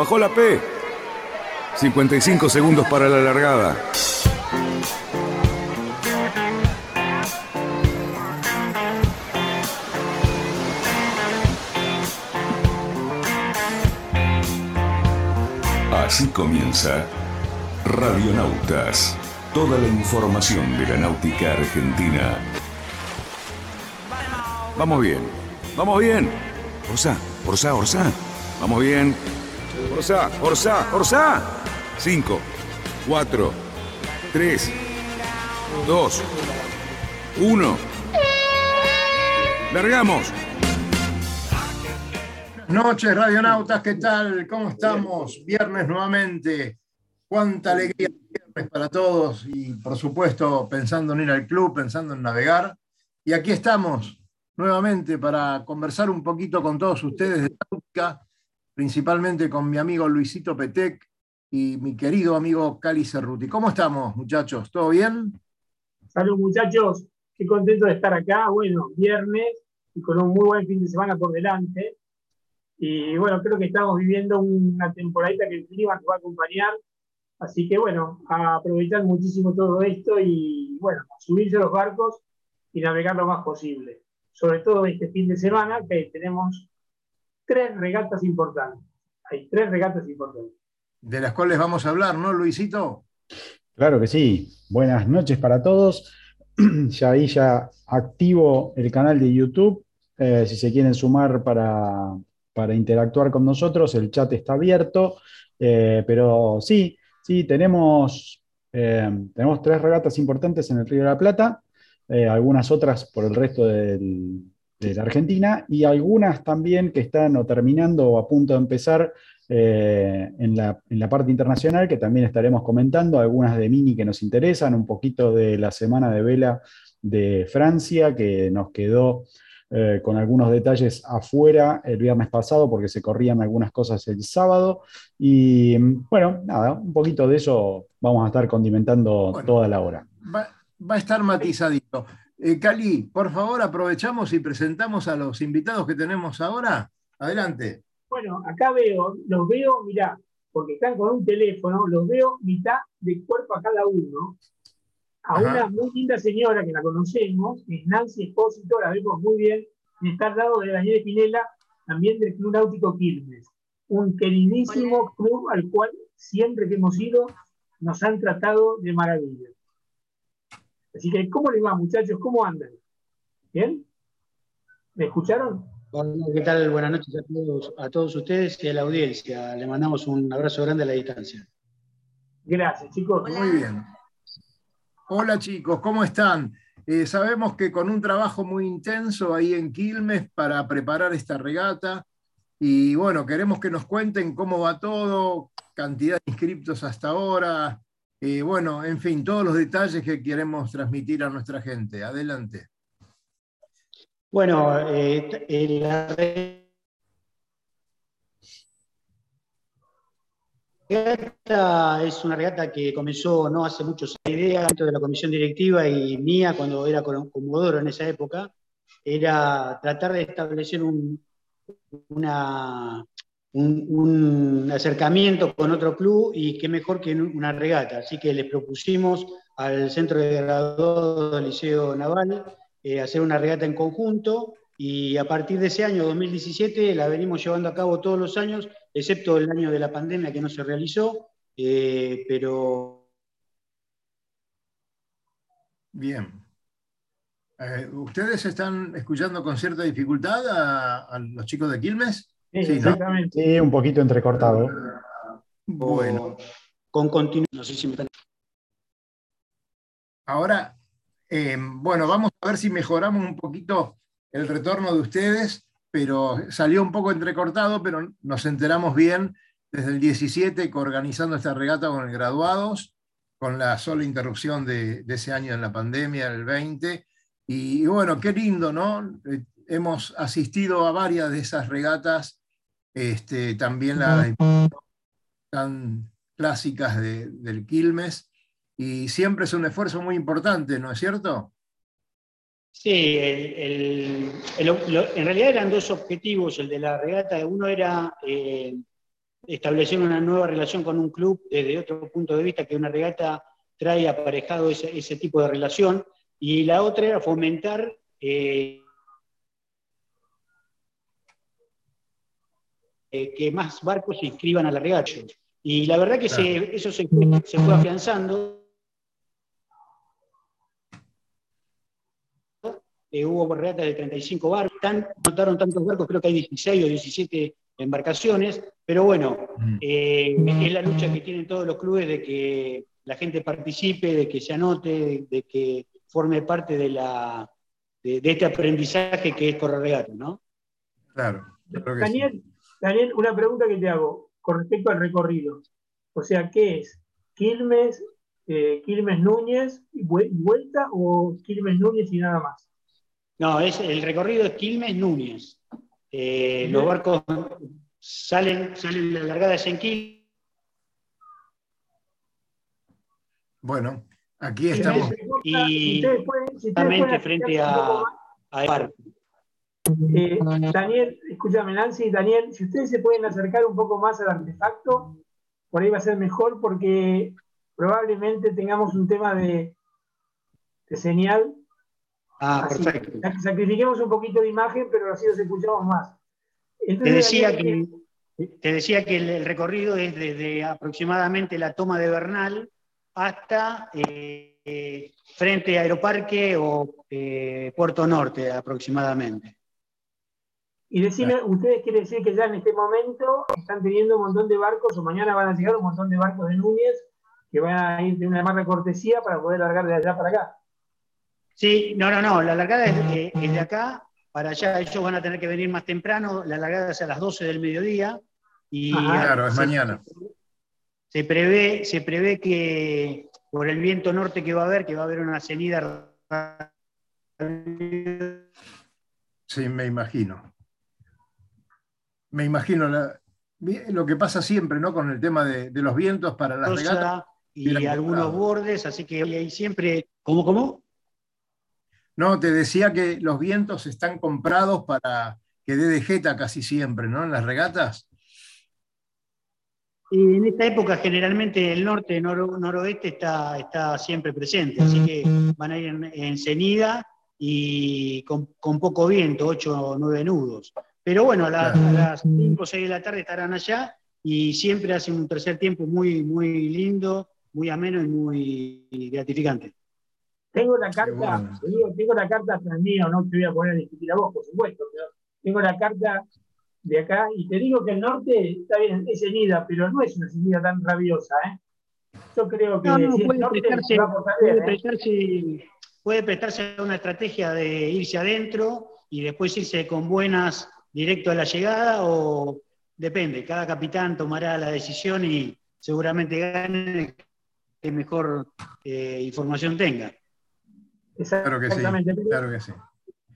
Bajó la P. 55 segundos para la largada. Así comienza Radionautas. Toda la información de la náutica argentina. Vamos bien, vamos bien. Orsa, Orsa, Orsa. Vamos bien. Orsa, Orsa, Orsa. 5, 4, 3, 2, 1. Largamos. Noches, radionautas, ¿qué tal? ¿Cómo estamos? Viernes nuevamente. Cuánta alegría viernes para todos y por supuesto pensando en ir al club, pensando en navegar. Y aquí estamos nuevamente para conversar un poquito con todos ustedes de náutica, principalmente con mi amigo Luisito Petec y mi querido amigo Cali Cerruti. ¿Cómo estamos, muchachos? ¿Todo bien? Salud, muchachos. Qué contento de estar acá. Bueno, viernes y con un muy buen fin de semana por delante. Y bueno, creo que estamos viviendo una temporadita que el clima nos va a acompañar. Así que bueno, aprovechar muchísimo todo esto y bueno, subirse a los barcos y navegar lo más posible. Sobre todo este fin de semana que tenemos tres regatas importantes. Hay tres regatas importantes. De las cuales vamos a hablar, ¿no, Luisito? Claro que sí. Buenas noches para todos. ya ahí ya activo el canal de YouTube. Eh, si se quieren sumar para, para interactuar con nosotros. El chat está abierto, eh, pero sí, sí, tenemos, eh, tenemos tres regatas importantes en el Río de la Plata, eh, algunas otras por el resto del, de la Argentina y algunas también que están o terminando o a punto de empezar en la, en, la, parte internacional, que también estaremos comentando, algunas de Mini que nos interesan, un poquito de la semana de vela de Francia, que nos quedó eh, con algunos detalles afuera el viernes pasado porque se corrían algunas cosas el sábado. Y bueno, nada, un poquito de eso vamos a estar condimentando bueno, toda la hora. Va, va, a estar matizadito. Eh, Cali, por favor, aprovechamos y presentamos a los invitados que tenemos ahora. Adelante. Bueno, acá veo, los veo, mirá, porque están con un teléfono, los veo mitad de cuerpo a cada uno a Ajá. una muy linda señora que la conocemos, es Nancy Espósito, la vemos muy bien, y está al lado de Daniel Pinela, también del Club Náutico Quilmes. Un queridísimo Hola. club al cual siempre que hemos ido nos han tratado de maravilla. Así que, ¿cómo les va, muchachos? ¿Cómo andan? ¿Bien? ¿Me escucharon? Hola, ¿qué tal? Buenas noches a todos, a todos ustedes y a la audiencia. Le mandamos un abrazo grande a la distancia. Gracias, chicos. Hola. Muy bien. Hola chicos, ¿cómo están? Eh, sabemos que con un trabajo muy intenso ahí en Quilmes para preparar esta regata y bueno, queremos que nos cuenten cómo va todo, cantidad de inscriptos hasta ahora, eh, bueno, en fin, todos los detalles que queremos transmitir a nuestra gente. Adelante. Bueno, eh, la regata es una regata que comenzó no hace muchos años, idea dentro de la comisión directiva y mía cuando era Comodoro en esa época, era tratar de establecer un, una, un, un, acercamiento con otro club y qué mejor que una regata. Así que les propusimos al centro de graduado del Liceo Naval eh, hacer una regata en conjunto y a partir de ese año 2017 la venimos llevando a cabo todos los años, excepto el año de la pandemia que no se realizó, eh, pero... Bien. Eh, ¿Ustedes están escuchando con cierta dificultad a los chicos de Quilmes? Sí, exactamente. ¿no? sí, un poquito entrecortado. Bueno. Con continuidad, no sé si me están... Ahora, eh, bueno, vamos a ver si mejoramos un poquito el retorno de ustedes, pero salió un poco entrecortado, pero nos enteramos bien desde el 17 organizando esta regata con el graduados, con la sola interrupción de, de ese año en la pandemia, el 20. Y, y, bueno, qué lindo, ¿no? Eh, hemos asistido a varias de esas regatas, este, también las tan clásicas de, del Quilmes, y siempre es un esfuerzo muy importante, ¿no es cierto? Sí, el, el, el, lo, en realidad eran dos objetivos, el de la regata, uno era eh, establecer una nueva relación con un club desde otro punto de vista, que una regata trae aparejado ese, tipo de relación, y la otra era fomentar eh, eh, que más barcos se inscriban a la regata. Y la verdad que eso se, se fue afianzando Eh, hubo regatas de 35 barcos, notaron tantos barcos, creo que hay 16 o 17 embarcaciones, pero bueno, eh, es la lucha que tienen todos los clubes de que la gente participe, de que se anote, de, que forme parte de, la, de, este aprendizaje que es correr regatas, ¿no? Claro. Daniel, Daniel, una pregunta que te hago con respecto al recorrido. O sea, ¿qué es? ¿Quilmes, eh, Quilmes Núñez, vuelta o Quilmes Núñez y nada más? No, es, el recorrido es Quilmes Núñez. Eh, los barcos salen, salen la largada de Quilmes. Bueno, aquí estamos. Y justamente frente a, a barco. Eh, Daniel, escúchame, Nancy, Daniel, si ustedes se pueden acercar un poco más al artefacto, por ahí va a ser mejor porque probablemente tengamos un tema de, de señal Ah, perfecto. Sacrifiquemos un poquito de imagen, pero así los escuchamos más. te, decía que, te decía que el, recorrido es desde aproximadamente la toma de Bernal hasta eh, frente a Aeroparque o eh, Puerto Norte aproximadamente. Y decime, ¿ustedes quieren decir que ya en este momento están teniendo un montón de barcos o mañana van a llegar un montón de barcos de Núñez que van a ir de una de cortesía para poder largar de allá para acá? Sí, no, no, no, la largada es de, acá para allá, ellos van a tener que venir más temprano, la largada es a las 12 del mediodía. Y claro, es mañana. Se prevé, se prevé que por el viento norte que va a haber, que va a haber una cenida. Sí, me imagino. Me imagino lo que pasa siempre, ¿no? Con el tema de, los vientos para las regatas. Y algunos bordes, así que hay siempre. ¿Cómo, cómo? No, te decía que los vientos están comprados para que dé de jeta casi siempre, ¿no? En las regatas. Y en esta época generalmente el norte, noroeste está, está siempre presente, así que van a ir en, cenida y con, poco viento, 8 o 9 nudos. Pero bueno, a, las 5 o 6 de la tarde estarán allá y siempre hacen un tercer tiempo muy, muy lindo, muy ameno y muy gratificante. Tengo la carta, tengo la carta tras mío, no te voy a poner a discutir a vos, por supuesto, pero tengo la carta de acá y te digo que el norte está bien, es cenida, pero no es una cenida tan rabiosa, ¿eh? Yo creo que puede, prestarse, ¿eh? puede, prestarse, a una estrategia de irse adentro y después irse con buenas directo a la llegada o depende, cada capitán tomará la decisión y seguramente gane que mejor eh, información tenga. Claro que sí. Claro que sí.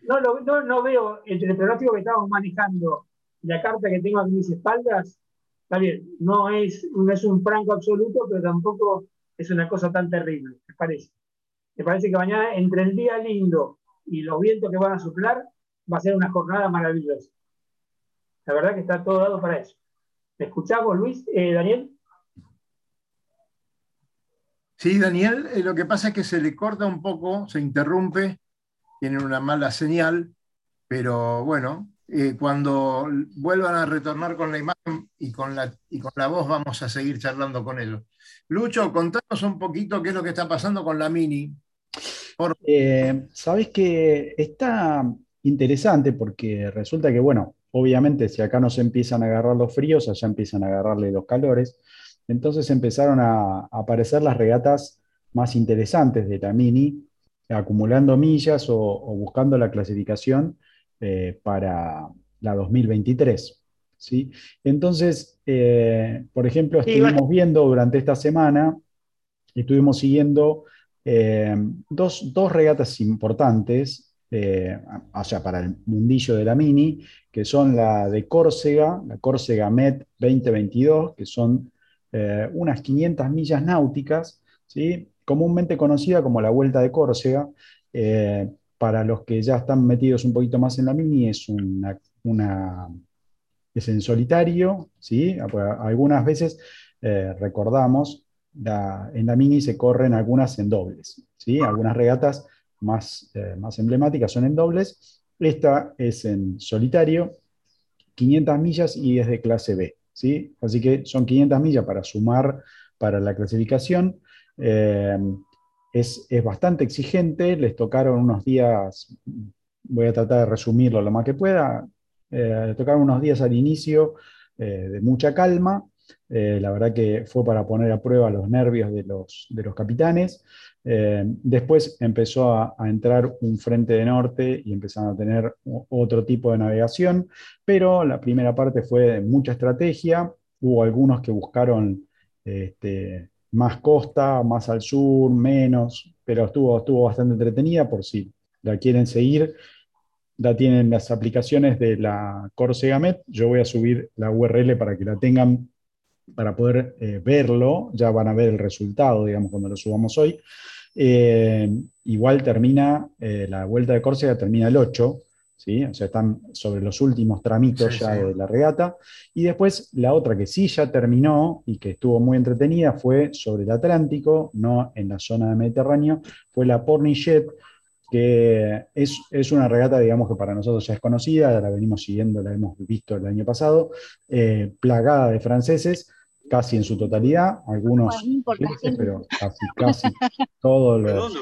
No, no, no veo entre el pronóstico que estamos manejando y la carta que tengo aquí en mis espaldas, está bien, no es, no es un franco absoluto, pero tampoco es una cosa tan terrible, me parece. Me parece que mañana, entre el día lindo y los vientos que van a soplar, va a ser una jornada maravillosa. La verdad que está todo dado para eso. ¿Me escuchamos, Luis? Eh, ¿Daniel? Sí, Daniel, eh, lo que pasa es que se le corta un poco, se interrumpe, tienen una mala señal, pero bueno, eh, cuando vuelvan a retornar con la imagen y con la, y con la voz vamos a seguir charlando con ellos. Lucho, contanos un poquito qué es lo que está pasando con la Mini. Eh, Sabes que está interesante porque resulta que, bueno, obviamente si acá no se empiezan a agarrar los fríos, allá empiezan a agarrarle los calores. Entonces empezaron a, aparecer las regatas más interesantes de la Mini, acumulando millas o, buscando la clasificación eh, para la 2023. ¿sí? Entonces, eh, por ejemplo, estuvimos viendo durante esta semana, estuvimos siguiendo eh, dos, dos, regatas importantes, o sea, para el mundillo de la Mini, que son la de Córcega, la Córcega Met 2022, que son eh, unas 500 millas náuticas, ¿sí? comúnmente conocida como la Vuelta de Córcega. Eh, para los que ya están metidos un poquito más en la mini, es una, es en solitario, ¿sí? Algunas veces recordamos, en la mini se corren algunas en dobles, ¿sí? Algunas regatas más, más emblemáticas son en dobles. Esta es en solitario, 500 millas y es de clase B. ¿sí? Así que son 500 millas para sumar para la clasificación. Eh, es, bastante exigente, les tocaron unos días, voy a tratar de resumirlo lo más que pueda, eh, les tocaron unos días al inicio eh, de mucha calma, la verdad que fue para poner a prueba los nervios de los, de los capitanes. Después empezó a, entrar un frente de norte y empezaron a tener otro tipo de navegación, pero la primera parte fue de mucha estrategia. Hubo algunos que buscaron este, más costa, más al sur, menos, pero estuvo, estuvo bastante entretenida por si la quieren seguir. La tienen las aplicaciones de la Corsegamet. Yo voy a subir la URL para que la tengan para poder eh, verlo. Ya van a ver el resultado, digamos, cuando lo subamos hoy. Eh, igual termina, eh, la vuelta de Córcega termina el 8, o sea, están sobre los últimos tramitos ya de la regata. Y después la otra que sí ya terminó y que estuvo muy entretenida fue sobre el Atlántico, no en la zona del Mediterráneo, fue la Pornichet, que es, una regata, digamos, que para nosotros ya es conocida, la venimos siguiendo, la hemos visto el año pasado, eh, plagada de franceses, casi en su totalidad, algunos pero casi, casi todos los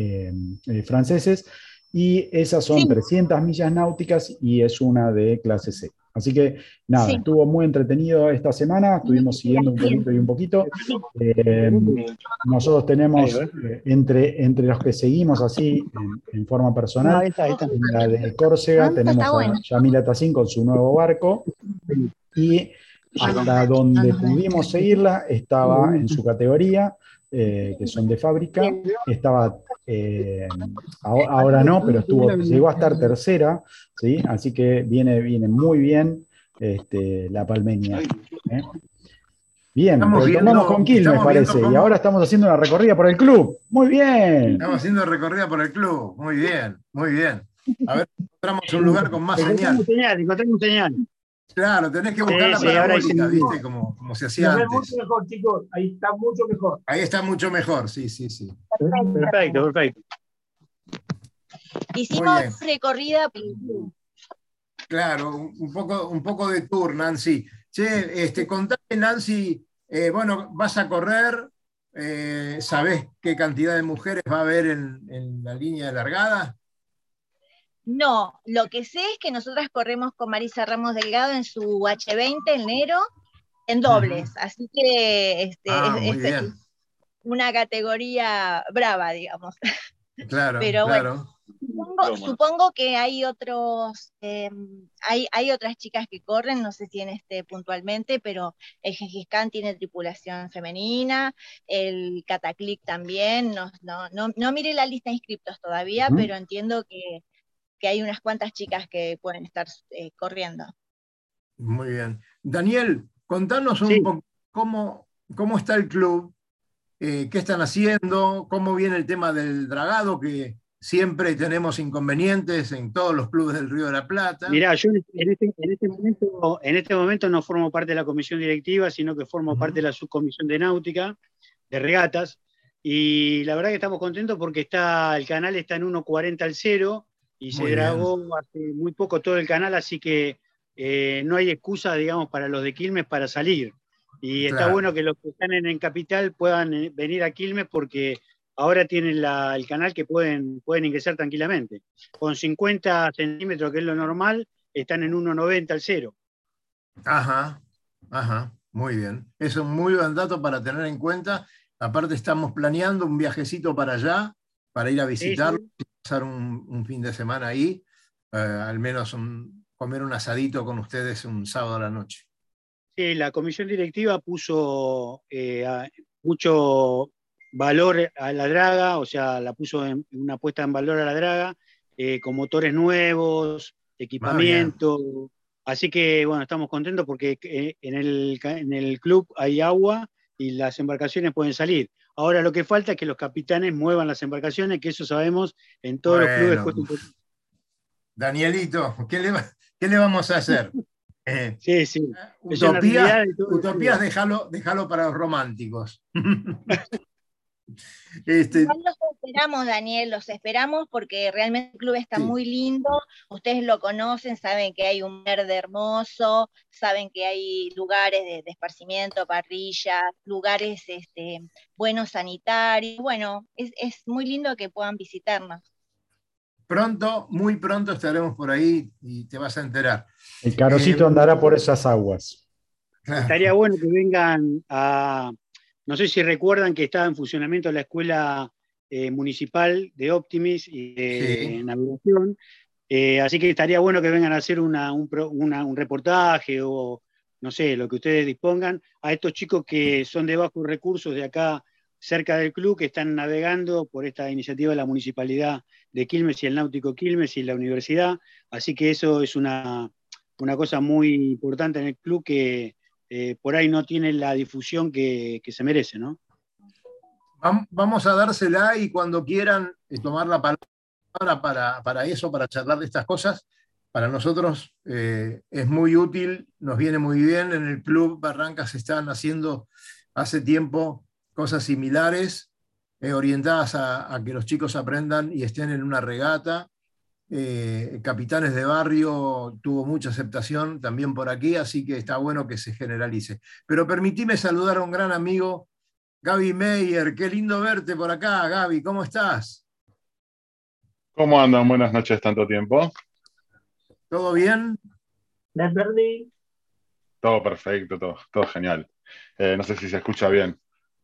eh, eh, franceses. Y esas son 300 millas náuticas y es una de clase C. Así que nada, estuvo muy entretenido esta semana, estuvimos siguiendo un poquito y un poquito. Eh, nosotros tenemos, eh, entre, entre los que seguimos así en, forma personal, en la de Córcega tenemos a Yamila Tassin con su nuevo barco. Y hasta donde pudimos seguirla estaba en su categoría eh, que son de fábrica. Estaba, eh, ahora, no, pero estuvo, llegó a estar tercera, ¿sí? así que viene, viene muy bien este, la palmeña. ¿eh? Bien, estamos con Kill, me parece. Y ahora estamos haciendo una recorrida por el club. Muy bien. Estamos haciendo recorrida por el club. Muy bien, muy bien. A ver, encontramos un lugar con más señal. Encontramos señal. Claro, tenés que buscar la parabólica, ¿viste? Como, como, se hacía antes. mucho mejor, chicos. Ahí está mucho mejor. Ahí está mucho mejor, sí, sí, sí. Perfecto, perfecto. Hicimos recorrida. Claro, un poco, un poco de tour, Nancy. Che, este, contame, Nancy, eh, bueno, vas a correr, eh, ¿sabés qué cantidad de mujeres va a haber en, en la línea de largada? No, lo que sé es que nosotras corremos con Marisa Ramos Delgado en su H20 en enero en dobles, así que este, ah, es, una categoría brava, digamos. Claro, Pero bueno, supongo, que hay otros, em, hay, hay, otras chicas que corren, no sé si en este puntualmente, pero el Gengis tiene tripulación femenina, el Cataclic también, no, no, no, no mire la lista de inscriptos todavía, pero entiendo que que hay unas cuantas chicas que pueden estar eh, corriendo. Muy bien. Daniel, contanos un poco cómo, cómo está el club, eh, qué están haciendo, cómo viene el tema del dragado, que siempre tenemos inconvenientes en todos los clubes del Río de la Plata. Mirá, yo en este, este momento, en este momento no formo parte de la comisión directiva, sino que formo parte de la subcomisión de náutica, de regatas, y la verdad que estamos contentos porque está, el canal está en 1.40 al 0, y se grabó hace muy poco todo el canal, así que eh, no hay excusa, digamos, para los de Quilmes para salir. Y está bueno que los que están en, Capital puedan eh, venir a Quilmes porque ahora tienen el canal que pueden, pueden ingresar tranquilamente. Con 50 centímetros, que es lo normal, están en 1,90 al cero. Ajá, ajá, muy bien. Es un muy buen dato para tener en cuenta. Aparte estamos planeando un viajecito para allá, para ir a visitarlo pasar un, fin de semana ahí, eh, al menos comer un asadito con ustedes un sábado a la noche. Sí, la comisión directiva puso eh, mucho valor a la draga, o sea, la puso en, una puesta en valor a la draga, eh, con motores nuevos, equipamiento. Así que, bueno, estamos contentos porque en el, en el club hay agua y las embarcaciones pueden salir. Ahora lo que falta es que los capitanes muevan las embarcaciones, que eso sabemos en todos los clubes. Danielito, ¿qué le, ¿qué le, vamos a hacer? Eh, Sí, sí. utopías, utopías déjalo, déjalo para los románticos. Este... Los esperamos, Daniel, los esperamos porque realmente el club está sí. muy lindo. Ustedes lo conocen, saben que hay un verde hermoso, saben que hay lugares de, de esparcimiento, parrillas, lugares este, buenos sanitarios. Bueno, es, es muy lindo que puedan visitarnos. Pronto, muy pronto estaremos por ahí y te vas a enterar. El carocito eh, andará por esas aguas. Estaría bueno que vengan a, no sé si recuerdan que estaba en funcionamiento la escuela eh, municipal de Optimis y de sí. navegación, eh, así que estaría bueno que vengan a hacer una, un, una, un, reportaje o no sé, lo que ustedes dispongan. A estos chicos que son de bajos recursos de acá cerca del club, que están navegando por esta iniciativa de la municipalidad de Quilmes y el Náutico Quilmes y la universidad, así que eso es una, una cosa muy importante en el club que eh, por ahí no tiene la difusión que, que, se merece, ¿no? Vamos a dársela y cuando quieran eh, tomar la palabra para, para, eso, para charlar de estas cosas, para nosotros eh, es muy útil, nos viene muy bien. En el club Barrancas están haciendo hace tiempo cosas similares, orientadas a, que los chicos aprendan y estén en una regata. Eh, Capitanes de Barrio tuvo mucha aceptación también por aquí, así que está bueno que se generalice. Pero permitime saludar a un gran amigo, Gaby Meyer. Qué lindo verte por acá, Gaby. ¿Cómo estás? ¿Cómo andan? Buenas noches, tanto tiempo. ¿Todo bien? Me perdí. Todo perfecto, todo, todo genial. Eh, no sé si se escucha bien.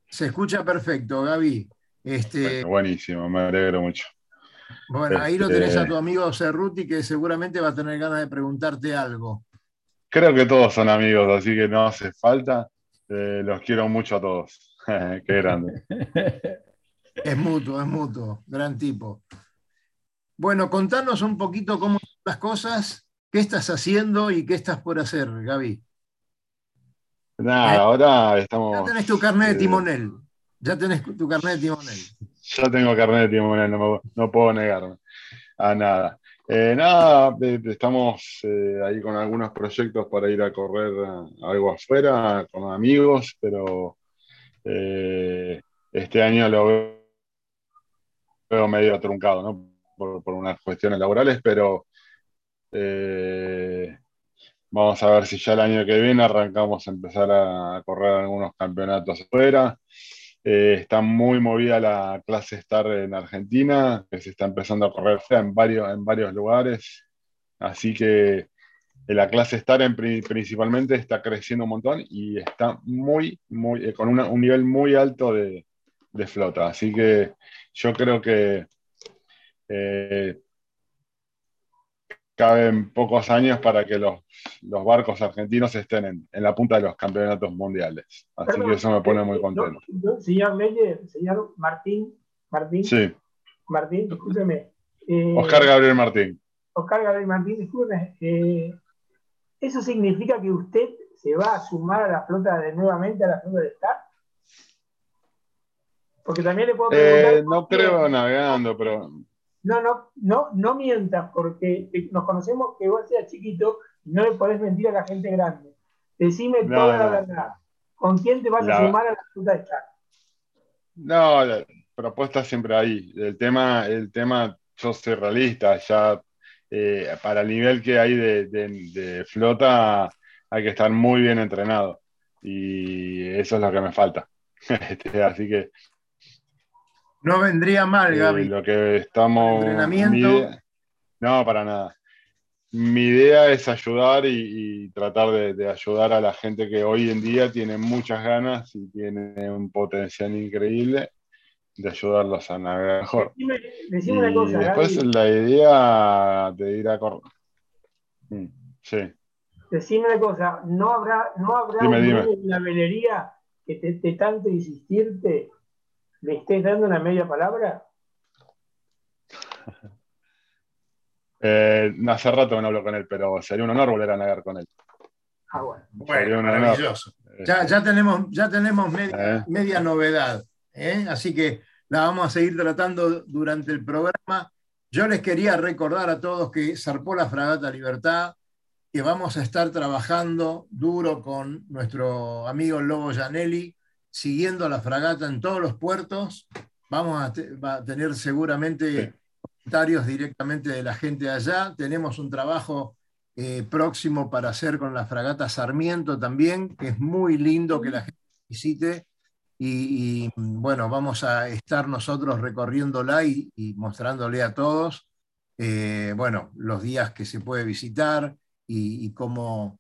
Se escucha perfecto, Gaby. Este... Bueno, buenísimo, me alegro mucho. Bueno, ahí lo tenés a tu amigo Cerruti que seguramente va a tener ganas de preguntarte algo. Creo que todos son amigos, así que no hace falta. Eh, los quiero mucho a todos. Qué grande. Es mutuo, es mutuo. Gran tipo. Bueno, contanos un poquito cómo son las cosas, qué estás haciendo y qué estás por hacer, Gaby. Nada, ¿Eh? ahora estamos. Ya tenés tu carnet de timonel. Ya tenés tu carnet de timonel. Ya tengo carnet de timonel, no, no puedo negarme a nada. Eh, nada, estamos eh, ahí con algunos proyectos para ir a correr algo afuera con amigos, pero eh, este año lo veo medio truncado, ¿no? Por, por unas cuestiones laborales, pero eh, vamos a ver si ya el año que viene arrancamos a empezar a correr algunos campeonatos afuera. Eh, está muy movida la clase Star en Argentina, que se está empezando a correr en varios, en varios lugares. Así que la clase Star en, principalmente está creciendo un montón y está muy, muy, eh, con una, un nivel muy alto de, de, flota. Así que yo creo que eh, caben pocos años para que los, los barcos argentinos estén en, en, la punta de los campeonatos mundiales. Así Perdón, que eso me pone muy contento. Yo, yo, señor Meyer, señor Martín, Martín. Sí. Martín, discúlpeme. Eh, Oscar Gabriel Martín. Oscar Gabriel Martín, discúlpeme. Eh, ¿Eso significa que usted se va a sumar a la flota de nuevamente a la flota de Star? Porque también le puedo preguntar. Eh, no creo navegando, pero no, no, no, no mientas, porque nos conocemos que vos seas chiquito y no le podés mentir a la gente grande. Decime no, toda no. la verdad. ¿Con quién te vas la... a sumar a la fruta de chat? No, la propuesta siempre ahí. El tema, el tema, yo soy realista, ya eh, para el nivel que hay de, de, de, flota hay que estar muy bien entrenado. Y eso es lo que me falta. Este, así que no vendría mal, Gaby. Eh, lo que estamos. Entrenamiento. Idea, no, para nada. Mi idea es ayudar y, y tratar de, de, ayudar a la gente que hoy en día tiene muchas ganas y tiene un potencial increíble de ayudarlos a navegar mejor. Decime, decime una cosa, después Gaby. la idea de ir a correr. Mm, sí. Decime una cosa, ¿no habrá, no habrá dime, un dime. en la velería que te, te tanto insistirte le estés dando una media palabra? Eh, hace rato que no hablo con él, pero sería un honor volver a navegar con él. Ah, bueno. Bueno, maravilloso. Ya, ya, tenemos, ya tenemos media, ¿Eh? media novedad, ¿eh? así que la vamos a seguir tratando durante el programa. Yo les quería recordar a todos que zarpó la fragata Libertad, que vamos a estar trabajando duro con nuestro amigo Lobo Janelli, siguiendo la fragata en todos los puertos. Vamos a, tener seguramente comentarios directamente de la gente de allá. Tenemos un trabajo eh, próximo para hacer con la fragata Sarmiento también, que es muy lindo que la gente visite. Y, bueno, vamos a estar nosotros recorriéndola y, y mostrándole a todos, eh, bueno, los días que se puede visitar y, cómo,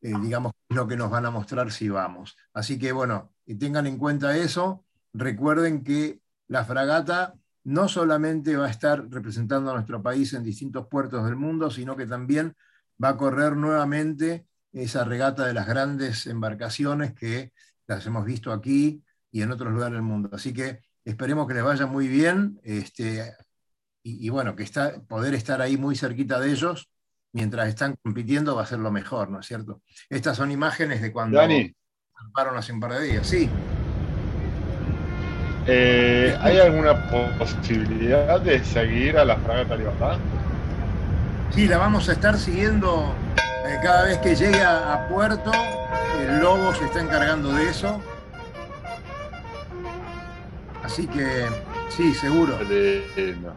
eh, digamos, lo que nos van a mostrar si vamos. Así que bueno, tengan en cuenta eso. Recuerden que la fragata no solamente va a estar representando a nuestro país en distintos puertos del mundo, sino que también va a correr nuevamente esa regata de las grandes embarcaciones que las hemos visto aquí y en otros lugares del mundo. Así que esperemos que les vaya muy bien este, y, bueno, que está, poder estar ahí muy cerquita de ellos mientras están compitiendo va a ser lo mejor, ¿no es cierto? Estas son imágenes de cuando Dani. hace un par de días, sí. Eh, ¿Hay alguna posibilidad de seguir a la fragata Libertad? Sí, la vamos a estar siguiendo eh, cada vez que llegue a, puerto. El lobo se está encargando de eso. Así que sí, seguro. Qué lindo.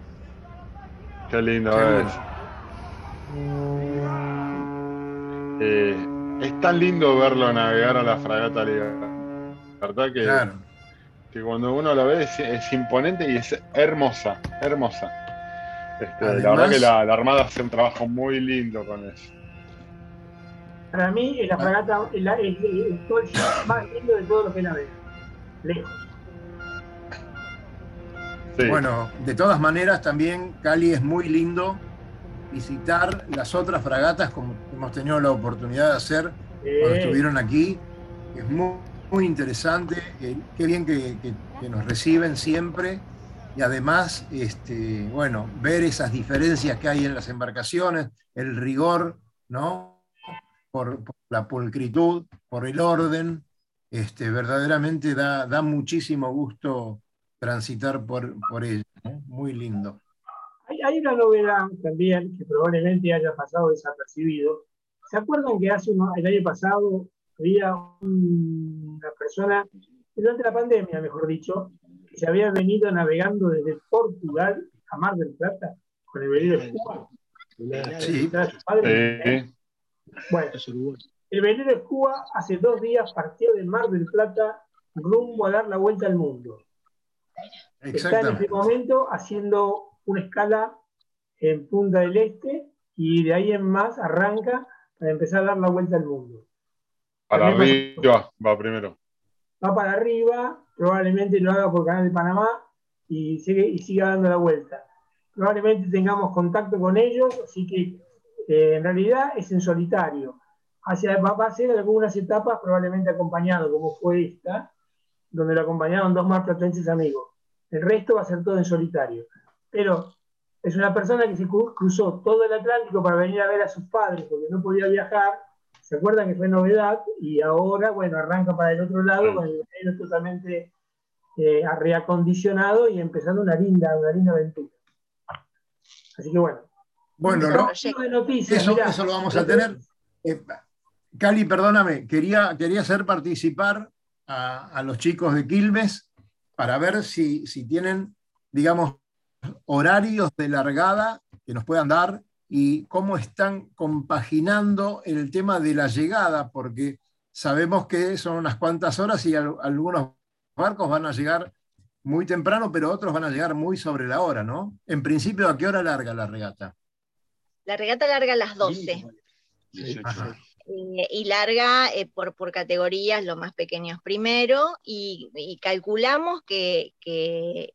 Qué lindo eh, es tan lindo verlo navegar a la fragata Libertad que claro que cuando uno la ve es, imponente y es hermosa, hermosa. Este, la verdad que la, Armada hace un trabajo muy lindo con eso. Para mí, la fragata es, el más lindo de todo lo que la ve. Lejos. Bueno, de todas maneras, también Cali es muy lindo visitar las otras fragatas, como hemos tenido la oportunidad de hacer cuando estuvieron aquí. Es muy, muy interesante, qué bien que, nos reciben siempre y además, este, bueno, ver esas diferencias que hay en las embarcaciones, el rigor, ¿no? Por, la pulcritud, por el orden, este, verdaderamente da, da muchísimo gusto transitar por, por ella, muy lindo. Hay, hay, una novedad también que probablemente haya pasado desapercibido. ¿Se acuerdan que hace el año pasado había una persona, durante la pandemia, mejor dicho, que se había venido navegando desde Portugal a Mar del Plata con el velero Cuba. Sí. Bueno, el velero Cuba hace dos días partió de Mar del Plata rumbo a dar la vuelta al mundo. Está en este momento haciendo una escala en Punta del Este y de ahí en más arranca para empezar a dar la vuelta al mundo. Para arriba, va primero. Va para arriba, probablemente lo haga por Canal de Panamá y, sigue, y siga dando la vuelta. Probablemente tengamos contacto con ellos, así que eh, en realidad es en solitario. Hacia, va, a ser algunas etapas probablemente acompañado, como fue esta, donde lo acompañaron dos más platenses amigos. El resto va a ser todo en solitario. Pero es una persona que se cruzó todo el Atlántico para venir a ver a sus padres porque no podía viajar ¿Se acuerdan que fue novedad? Y ahora, bueno, arranca para el otro lado con el aire totalmente eh, reacondicionado y empezando una linda, una linda aventura. Así que bueno. Bueno, ¿no? eso, lo vamos a tener. Eh, Cali, perdóname, quería, quería hacer participar a, los chicos de Quilmes para ver si, si tienen, digamos, horarios de largada que nos puedan dar y cómo están compaginando el tema de la llegada, porque sabemos que son unas cuantas horas y algunos barcos van a llegar muy temprano, pero otros van a llegar muy sobre la hora, ¿no? En principio, ¿a qué hora larga la regata? La regata larga a las 12. Eh, y larga eh, por, por, categorías, los más pequeños primero, y, calculamos que, que,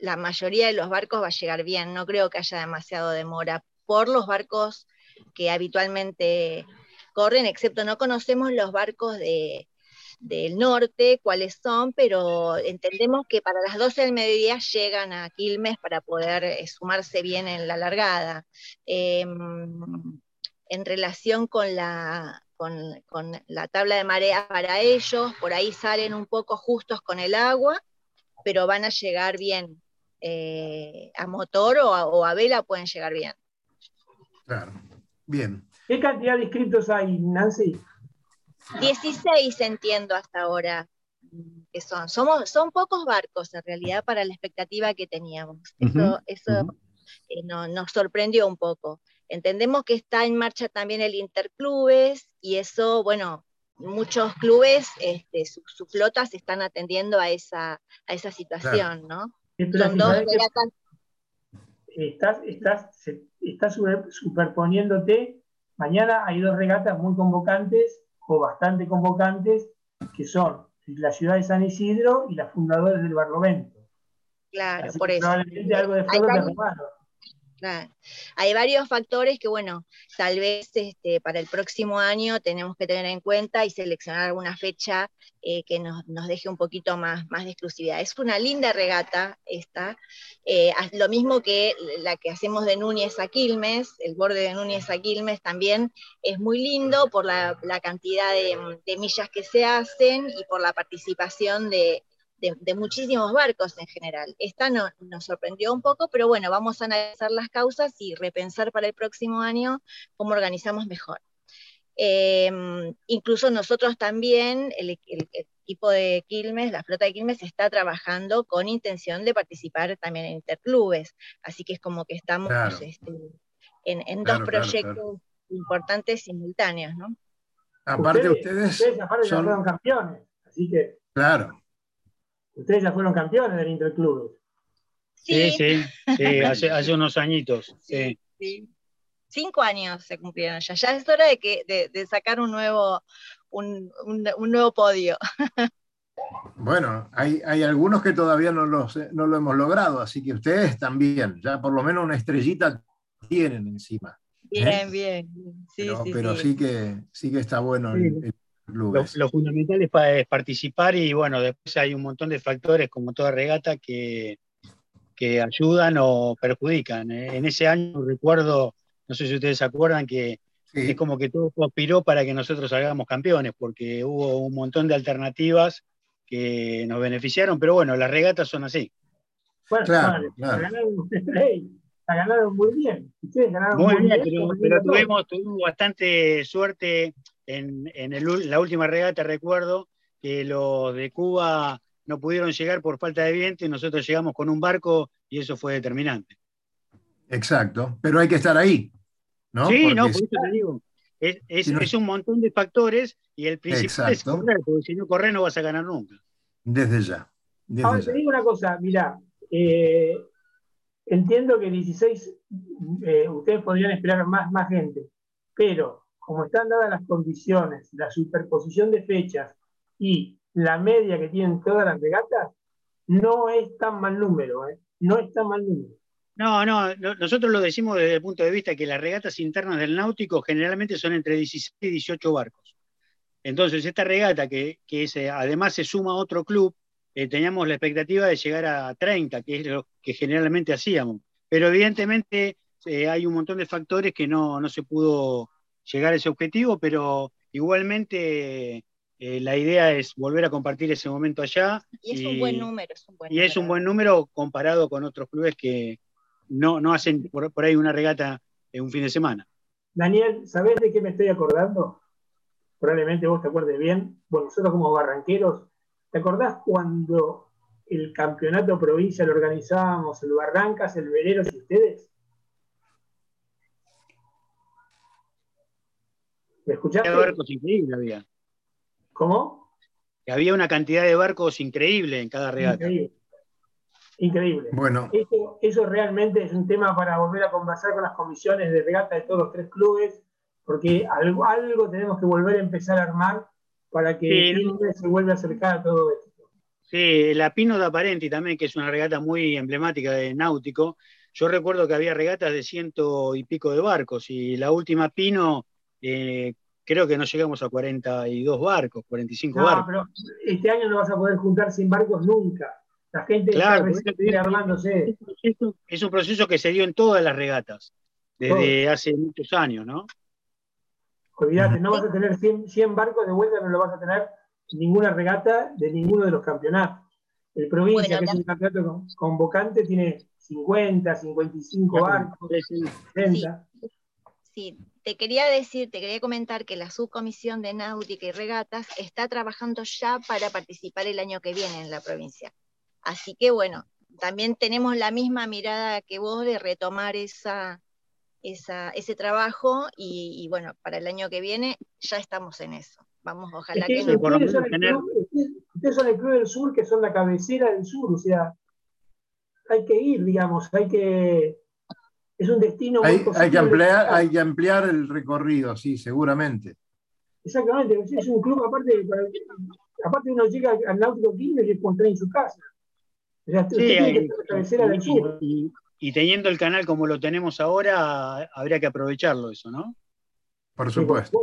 la mayoría de los barcos va a llegar bien, no creo que haya demasiado demora por los barcos que habitualmente corren, excepto no conocemos los barcos del norte, cuáles son, pero entendemos que para las 12 del mediodía llegan a Quilmes para poder eh, sumarse bien en la largada. Em, en relación con la, con, con, la tabla de marea para ellos, por ahí salen un poco justos con el agua, pero van a llegar bien. Eh, a motor o a, vela pueden llegar bien. Claro. Bien. ¿Qué cantidad de inscritos hay, Nancy? 16 entiendo hasta ahora que son. Somos, son pocos barcos en realidad para la expectativa que teníamos. Eso, eso eh, nos sorprendió un poco. Entendemos que está en marcha también el Interclubes y eso, bueno, muchos clubes, este, sus su flotas están atendiendo a esa, a esa situación, ¿no? Son dos regatas. Estás, estás, estás superponiéndote. Mañana hay dos regatas muy convocantes o bastante convocantes que son la ciudad de San Isidro y las fundadoras del Barlovento. Claro, por eso. Probablemente algo de flor hay varios factores que, bueno, tal vez este, para el próximo año tenemos que tener en cuenta y seleccionar alguna fecha eh, que nos, deje un poquito más, más de exclusividad. Es una linda regata esta, eh, lo mismo que la que hacemos de Núñez a Quilmes, el borde de Núñez a Quilmes también es muy lindo por la, cantidad de millas que se hacen y por la participación de de, muchísimos barcos en general. Esta no, nos sorprendió un poco, pero bueno, vamos a analizar las causas y repensar para el próximo año cómo organizamos mejor. Em, incluso nosotros también, el, equipo de Quilmes, la flota de Quilmes, está trabajando con intención de participar también en interclubes, así que es como que estamos este, en, dos proyectos importantes simultáneos, ¿no? Aparte ustedes, ustedes son campeones, así que... Claro, Ustedes ya fueron campeones del Interclub. Sí, sí, sí, hace, unos añitos. Sí. Cinco años se cumplieron ya. Ya es hora de, que, de, sacar un nuevo, un, nuevo podio. Bueno, hay, hay, algunos que todavía no, los, no lo hemos logrado, así que ustedes también, ya por lo menos una estrellita tienen encima. ¿eh? Bien, bien. Sí, pero, sí, que, sí que está bueno el, lo, fundamental es, participar y bueno, después hay un montón de factores como toda regata que, que ayudan o perjudican. ¿eh? En ese año recuerdo, no sé si ustedes se acuerdan, que es como que todo conspiró para que nosotros salgamos campeones, porque hubo un montón de alternativas que nos beneficiaron, pero bueno, las regatas son así. Bueno, claro, Ganaron, muy bien. Ustedes ganaron muy, bien, pero, tuvimos, tuvimos bastante suerte en, la última regata recuerdo que los de Cuba no pudieron llegar por falta de viento y nosotros llegamos con un barco y eso fue determinante. Exacto, pero hay que estar ahí. ¿no? Sí, no, por eso te digo. Es, un montón de factores y el principal es correr, porque si no correr no vas a ganar nunca. Desde ya. Ahora te digo una cosa, mira, eh, entiendo que 16 eh, ustedes podrían esperar más, más gente, pero como están dadas las condiciones, la superposición de fechas y la media que tienen todas las regatas, no es tan mal número, ¿eh? no es tan mal número. No, no, nosotros lo decimos desde el punto de vista que las regatas internas del náutico generalmente son entre 16 y 18 barcos. Entonces, esta regata, que, que además se suma a otro club, eh, teníamos la expectativa de llegar a 30, que es lo que generalmente hacíamos. Pero evidentemente eh, hay un montón de factores que no, no se pudo llegar a ese objetivo, pero igualmente eh, la idea es volver a compartir ese momento allá. Y es un buen número. y es un buen número comparado con otros clubes que no, no hacen por, ahí una regata en un fin de semana. Daniel, ¿sabés de qué me estoy acordando? Probablemente vos te acuerdes bien. Bueno, nosotros como barranqueros, ¿te acordás cuando el campeonato provincial organizábamos el Barrancas, el Veleros y ustedes? ¿Me escuchaste? barcos increíbles había. ¿Cómo? Que había una cantidad de barcos increíble en cada regata. Increíble. Increíble. Bueno. Eso, realmente es un tema para volver a conversar con las comisiones de regata de todos los tres clubes, porque algo, algo tenemos que volver a empezar a armar para que se vuelva a acercar a todo esto. Sí, la Pino de Aparenti también, que es una regata muy emblemática de náutico. Yo recuerdo que había regatas de ciento y pico de barcos y la última Pino eh, creo que no llegamos a 42 barcos, 45 barcos. pero este año no vas a poder juntar 100 barcos nunca. La gente claro, está armándose. Es un, proceso, que se dio en todas las regatas, desde hace muchos años, ¿no? Olvídate, no vas a tener 100, barcos de vuelta, no lo vas a tener en ninguna regata de ninguno de los campeonatos. El provincia, que es un campeonato convocante, tiene 50, 55 barcos, 60 Sí, te quería decir, te quería comentar que la subcomisión de náutica y regatas está trabajando ya para participar el año que viene en la provincia. Así que bueno, también tenemos la misma mirada que vos de retomar esa, ese trabajo y, bueno, para el año que viene ya estamos en eso. Vamos, ojalá que, Ustedes son, el Club del Sur, que son la cabecera del sur, o sea, hay que ir, digamos, hay que... Es un destino muy hay, hay que ampliar Hay que ampliar el recorrido, sí, seguramente. Exactamente, es un club, aparte, para, aparte uno llega al Náutico Quilmes y encuentra en su casa. O sea, sí, hay, y teniendo el canal como lo tenemos ahora, habría que aprovecharlo eso, ¿no? Por supuesto.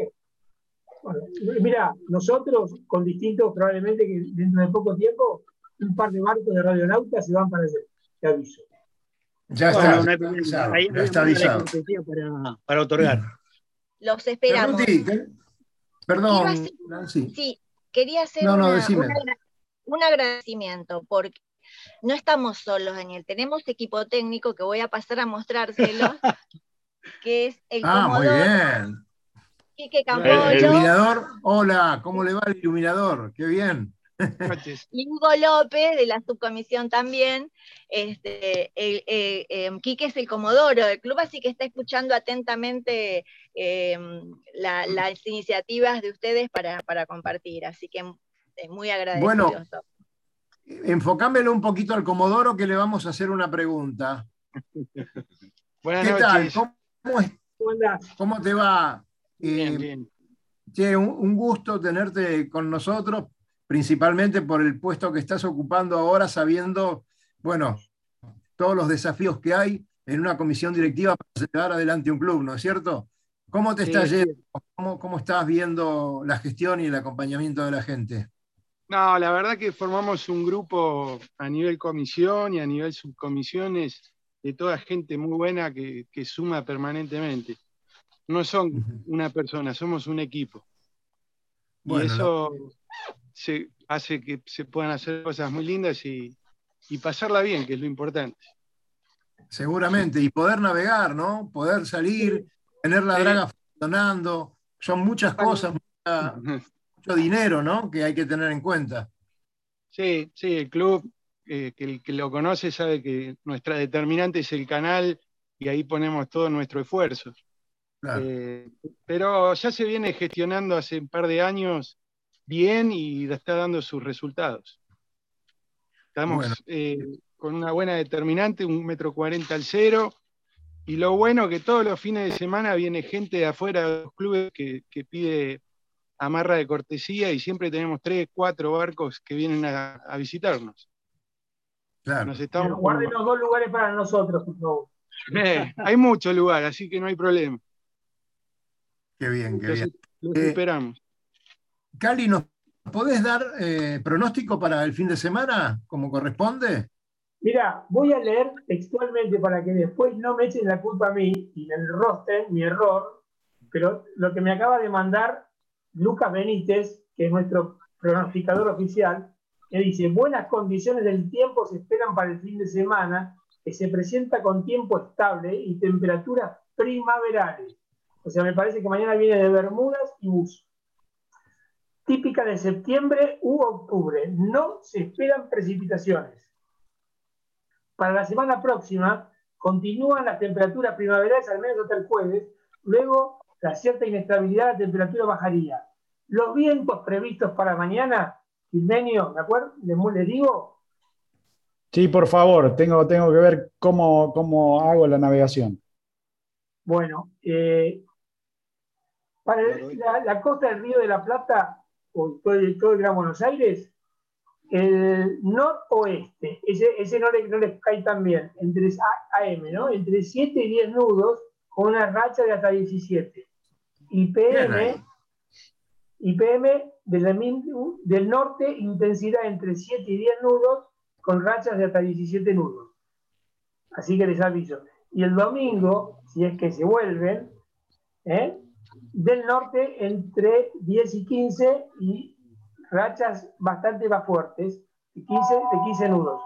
mira, nosotros con distintos, probablemente que dentro de poco tiempo, un par de barcos de radionautas se van para allá, te aviso. Ya está, ya está avisado. Para, para, otorgar. Los esperamos. Perdón, Sí, quería hacer un agradecimiento, porque no estamos solos, Daniel, tenemos equipo técnico que voy a pasar a mostrárselo, que es el Ah, muy bien. Quique El iluminador, hola, ¿cómo le va el iluminador? Qué bien. Y Hugo López, de la subcomisión también. Este, em, Quique es el comodoro del club, así que está escuchando atentamente em, las iniciativas de ustedes para, compartir. Así que eh, muy agradecido. Bueno, enfocámelo un poquito al Comodoro que le vamos a hacer una pregunta. Buenas ¿Qué tal? ¿Cómo, te va? Bien, eh, bien. Che, un, gusto tenerte con nosotros, principalmente por el puesto que estás ocupando ahora, sabiendo, bueno, todos los desafíos que hay en una comisión directiva para llevar adelante un club, ¿no es cierto? ¿Cómo te está yendo? ¿Cómo, ¿Cómo estás viendo la gestión y el acompañamiento de la gente? No, la verdad que formamos un grupo a nivel comisión y a nivel subcomisiones de toda gente muy buena que, suma permanentemente. No son una persona, somos un equipo. y eso se, hace que se puedan hacer cosas muy lindas y, pasarla bien, que es lo importante. Seguramente, y poder navegar, ¿no? Poder salir, tener la draga funcionando, son muchas cosas, dinero, ¿no? Que hay que tener en cuenta. Sí, sí, el club, eh, que el que lo conoce sabe que nuestra determinante es el canal y ahí ponemos todo nuestro esfuerzo. Eh, pero ya se viene gestionando hace un par de años bien y está dando sus resultados. Estamos eh, con una buena determinante, un metro cuarenta al cero, y lo bueno que todos los fines de semana viene gente de afuera de los clubes que, que pide amarra de cortesía y siempre tenemos tres, cuatro barcos que vienen a, visitarnos. Claro. Nos estamos Guarden los dos lugares para nosotros, por favor. Eh, hay mucho lugar, así que no hay problema. Qué bien, qué bien. Los eh, esperamos. Cali, ¿nos podés dar eh, pronóstico para el fin de semana, como corresponde? Mira, voy a leer textualmente para que después no me echen la culpa a mí y el roster, mi error, pero lo que me acaba de mandar Lucas Benítez, que es nuestro pronosticador oficial, que dice, buenas condiciones del tiempo se esperan para el fin de semana, que se presenta con tiempo estable y temperaturas primaverales. O sea, me parece que mañana viene de Bermudas y bus. Típica de septiembre u octubre. No se esperan precipitaciones. Para la semana próxima continúan las temperaturas primaverales al menos hasta el jueves. Luego la cierta inestabilidad, la temperatura bajaría. Los vientos previstos para mañana, Gilmenio, ¿me acuerdo? ¿Le, digo? Sí, por favor, tengo, tengo que ver cómo, cómo hago la navegación. Bueno, eh, para la, costa del Río de la Plata, o todo el, todo el Gran Buenos Aires, el noroeste, ese, ese no, le, no les cae tan bien, entre AM, ¿no? Entre 7 y 10 nudos, con una racha de hasta 17. IPM, IPM del norte, intensidad entre 7 y 10 nudos, con rachas de hasta 17 nudos. Así que les aviso. Y el domingo, si es que se vuelven, ¿eh? Del norte entre 10 y 15 y rachas bastante más fuertes, de 15, de 15 nudos.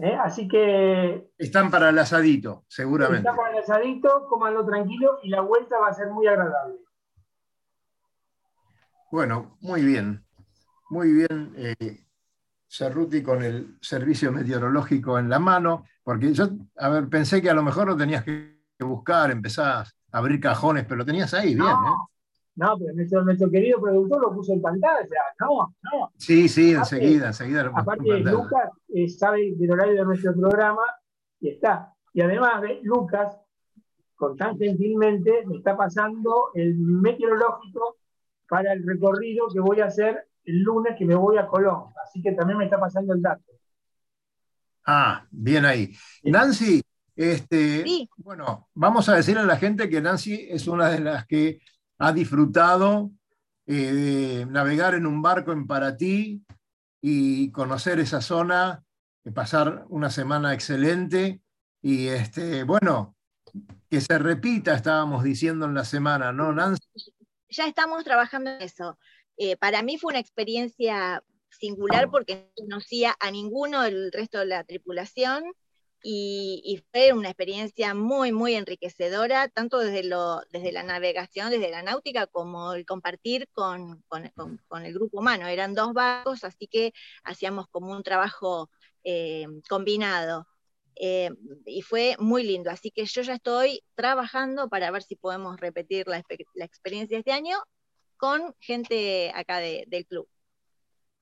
¿eh? Así que. Están para el asadito, seguramente. Están para el asadito, comanlo tranquilo y la vuelta va a ser muy agradable. Bueno, muy bien. Muy bien, eh, Cerruti, con el servicio meteorológico en la mano, porque yo, a ver, pensé que a lo mejor lo tenías que buscar, empezás abrir cajones, pero lo tenías ahí, bien, ¿eh? No, pero nuestro, querido productor lo puso en pantalla, no, no. Sí, sí, enseguida, enseguida lo Aparte, Lucas eh, sabe del horario de nuestro programa y está. Y además, Lucas, con tan gentilmente, me está pasando el meteorológico para el recorrido que voy a hacer el lunes que me voy a Colón. Así que también me está pasando el dato. Ah, bien ahí. Nancy, este, bueno, vamos a decirle a la gente que Nancy es una de las que ha disfrutado eh, de navegar en un barco en Paratí y conocer esa zona, pasar una semana excelente y este, bueno, que se repita, estábamos diciendo en la semana, ¿no, Nancy? Ya estamos trabajando en eso. Eh, para mí fue una experiencia singular porque no conocía a ninguno del resto de la tripulación y, fue una experiencia muy, muy enriquecedora, tanto desde, lo, desde la navegación, desde la náutica, como el compartir con, con, el grupo humano. Eran dos barcos, así que hacíamos como un trabajo eh, combinado. Eh, y fue muy lindo, así que yo ya estoy trabajando para ver si podemos repetir la, la experiencia este año con gente acá del club.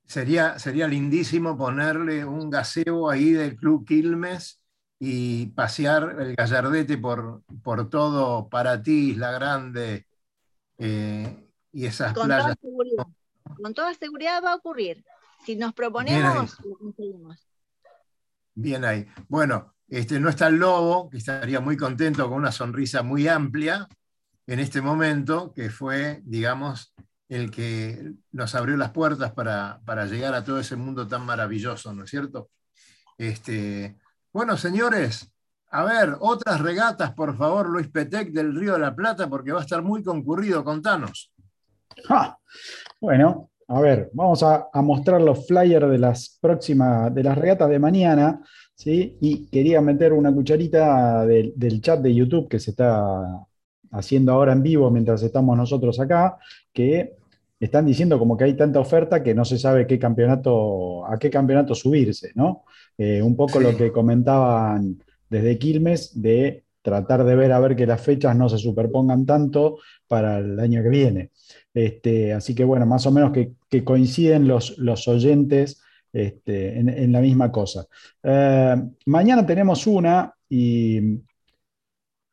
Sería, sería lindísimo ponerle un gaseo ahí del Club Quilmes y pasear el Gallardete por, por todo ti La Grande eh, y esas playas. Con toda seguridad va a ocurrir. Si nos proponemos, lo conseguimos. Bien ahí. Bueno, este, no está el lobo, que estaría muy contento con una sonrisa muy amplia en este momento, que fue, digamos, el que nos abrió las puertas para, para llegar a todo ese mundo tan maravilloso, ¿no es cierto? Este, bueno, señores, a ver, otras regatas, por favor, Luis Petec del Río de la Plata, porque va a estar muy concurrido, contanos. bueno, a ver, vamos a, mostrar los flyers de las próximas, de las regatas de mañana, ¿sí? Y quería meter una cucharita del chat de YouTube que se está haciendo ahora en vivo mientras estamos nosotros acá, que están diciendo como que hay tanta oferta que no se sabe qué campeonato, a qué campeonato subirse, ¿no? Eh, un poco lo que comentaban desde Quilmes de tratar de ver a ver que las fechas no se superpongan tanto para el año que viene. Este, así que bueno, más o menos que, coinciden los, los oyentes este, en, la misma cosa. Eh, mañana tenemos una y,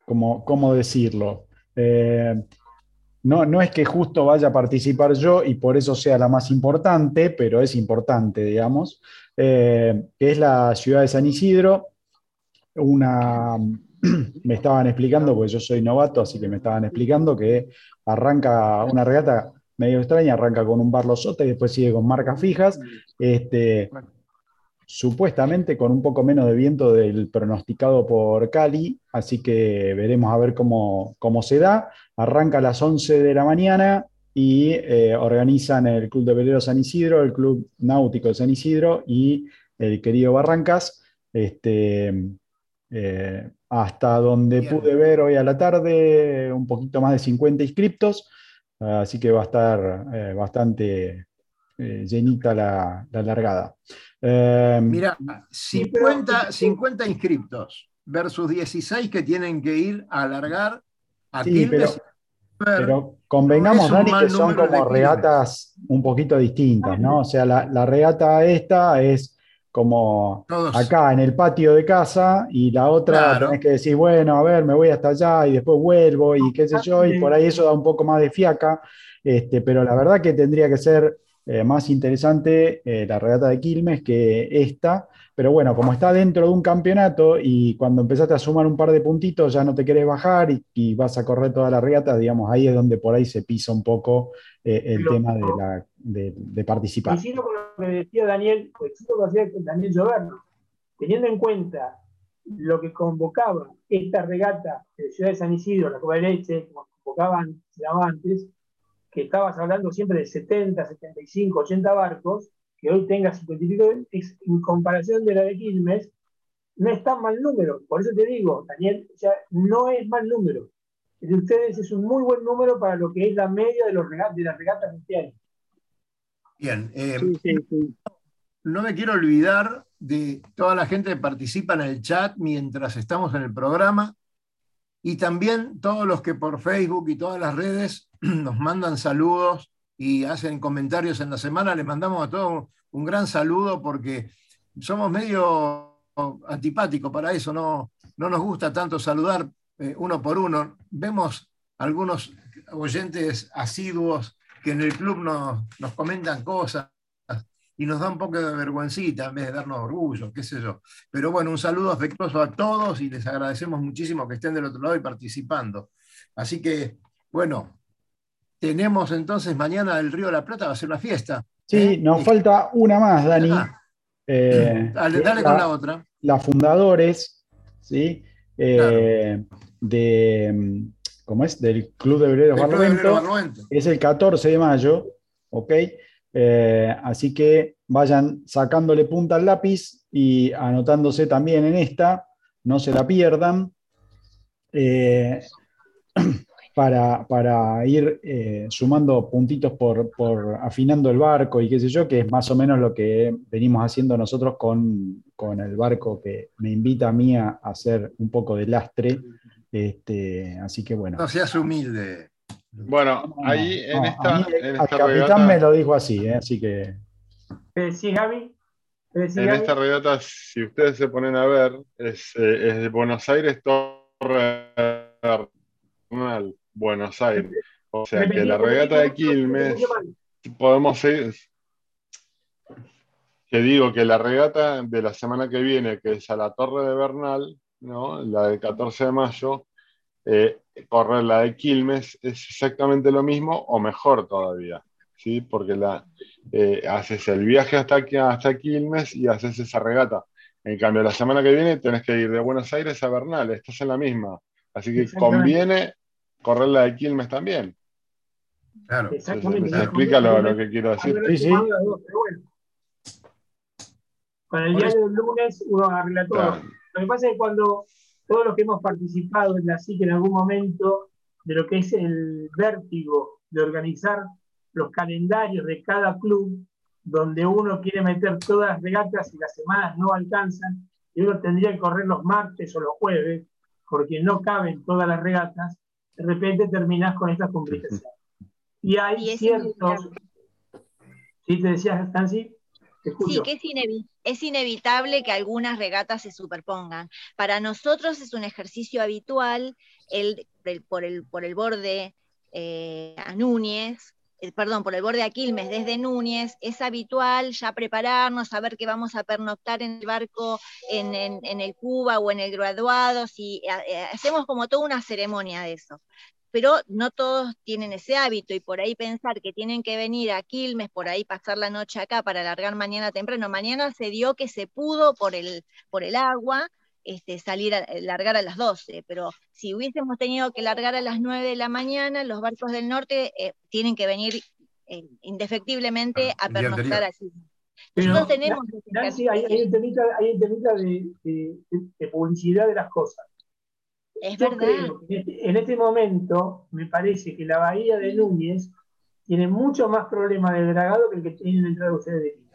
¿cómo, decirlo? Eh, no, no, es que justo vaya a participar yo y por eso sea la más importante, pero es importante, digamos. Eh, que es la ciudad de San Isidro. Una, me estaban explicando, porque yo soy novato, así que me estaban explicando que arranca una regata medio extraña, arranca con un barlo sota y después sigue con marcas fijas. Este, supuestamente con un poco menos de viento del pronosticado por Cali, así que veremos a ver cómo, cómo se da. Arranca a las 11 de la mañana, y eh, organizan el Club de Veleros San Isidro, el Club Náutico de San Isidro y el querido Barrancas. Este, eh, hasta donde pude ver hoy a la tarde, un poquito más de 50 inscriptos, así que va a estar eh, bastante llenita la, largada. Mira, 50, 50 inscriptos versus 16 que tienen que ir a alargar a sí, pero convengamos, Dani, que son como regatas un poquito distintas, ¿no? O sea, la, regata esta es como acá en el patio de casa y la otra tenés que decir, bueno, a ver, me voy hasta allá y después vuelvo y qué sé yo, y por ahí eso da un poco más de fiaca, este, pero la verdad que tendría que ser eh, más interesante eh, la regata de Quilmes que esta, pero bueno, como está dentro de un campeonato y cuando empezaste a sumar un par de puntitos ya no te querés bajar y, vas a correr toda la regata, digamos, ahí es donde por ahí se pisa un poco eh, el tema de, la, de, participar. Y con lo que decía Daniel, coincido con lo que decía Daniel Lloverno, teniendo en cuenta lo que convocaba esta regata de Ciudad de San Isidro, la Copa de Leche, como convocaban, se llamaba antes, que estabas hablando siempre de 70, 75, 80 barcos, que hoy tenga 55, en comparación de la de Quilmes, no es tan mal número. Por eso te digo, Daniel, no es mal número. de ustedes es un muy buen número para lo que es la media de, los de las regatas de este año. Bien. Eh, no me quiero olvidar de toda la gente que participa en el chat mientras estamos en el programa y también todos los que por Facebook y todas las redes nos mandan saludos y hacen comentarios en la semana. Les mandamos a todos un gran saludo porque somos medio antipáticos para eso, no, no nos gusta tanto saludar eh, uno por uno. Vemos algunos oyentes asiduos que en el club nos, nos comentan cosas y nos da un poco de vergüencita en vez de darnos orgullo, qué sé yo. Pero bueno, un saludo afectuoso a todos y les agradecemos muchísimo que estén del otro lado y participando. Así que, bueno, tenemos entonces mañana el Río de la Plata, va a ser una fiesta. Sí, ¿eh? nos falta una más, Dani. Eh, dale, dale con la otra. La fundadores, ¿sí? Eh, de, ¿cómo es? Del Club de Obreros Barlovento. Es el 14 de mayo, ¿ok? Eh, así que vayan sacándole punta al lápiz y anotándose también en esta, no se la pierdan, eh, para, ir eh, sumando puntitos por, afinando el barco y qué sé yo, que es más o menos lo que venimos haciendo nosotros con, el barco que me invita a mí a hacer un poco de lastre. Este, así que bueno. No seas humilde. Bueno, ahí en esta. el capitán me lo dijo así, ¿eh? así que. Sí, Gaby. En esta regata, si ustedes se ponen a ver, es, eh, de Buenos Aires, Torre Buenos Aires. O sea que la regata de Quilmes, podemos seguir. Que digo que la regata de la semana que viene, que es a la Torre de Bernal, ¿no? la del 14 de mayo, eh, correr la de Quilmes es exactamente lo mismo o mejor todavía, ¿sí? porque la, eh, haces el viaje hasta, aquí, hasta Quilmes y haces esa regata. En cambio, la semana que viene tenés que ir de Buenos Aires a Bernal, estás en la misma. Así que conviene correr la de Quilmes también. Claro, se explica lo, que quiero decir. Con el día del lunes uno arregla todo. Lo que pasa es que cuando todos los que hemos participado en la SIC en algún momento de lo que es el vértigo de organizar los calendarios de cada club, donde uno quiere meter todas las regatas y las semanas no alcanzan, y uno tendría que correr los martes o los jueves, porque no caben todas las regatas, de repente terminas con estas complicaciones. Y hay ciertos... ¿Sí te decías, Stancy? Sí, que es, inevitable que algunas regatas se superpongan. Para nosotros es un ejercicio habitual el, por, el, por el borde eh, a Núñez, perdón, por el borde a Quilmes desde Núñez, es habitual ya prepararnos, saber que vamos a pernoctar en el barco en, el Cuba o en el graduado, si eh, hacemos como toda una ceremonia de eso pero no todos tienen ese hábito y por ahí pensar que tienen que venir a Quilmes, por ahí pasar la noche acá para largar mañana temprano. Mañana se dio que se pudo por el, por el agua este, salir a largar a las 12, pero si hubiésemos tenido que largar a las 9 de la mañana, los barcos del norte eh, tienen que venir eh, indefectiblemente a pernoctar aquí. Nosotros tenemos... hay, un temita, de publicidad de las cosas es verdad. Este, en este momento me parece que la bahía de Núñez tiene mucho más problemas de dragado que el que tienen entrada ustedes de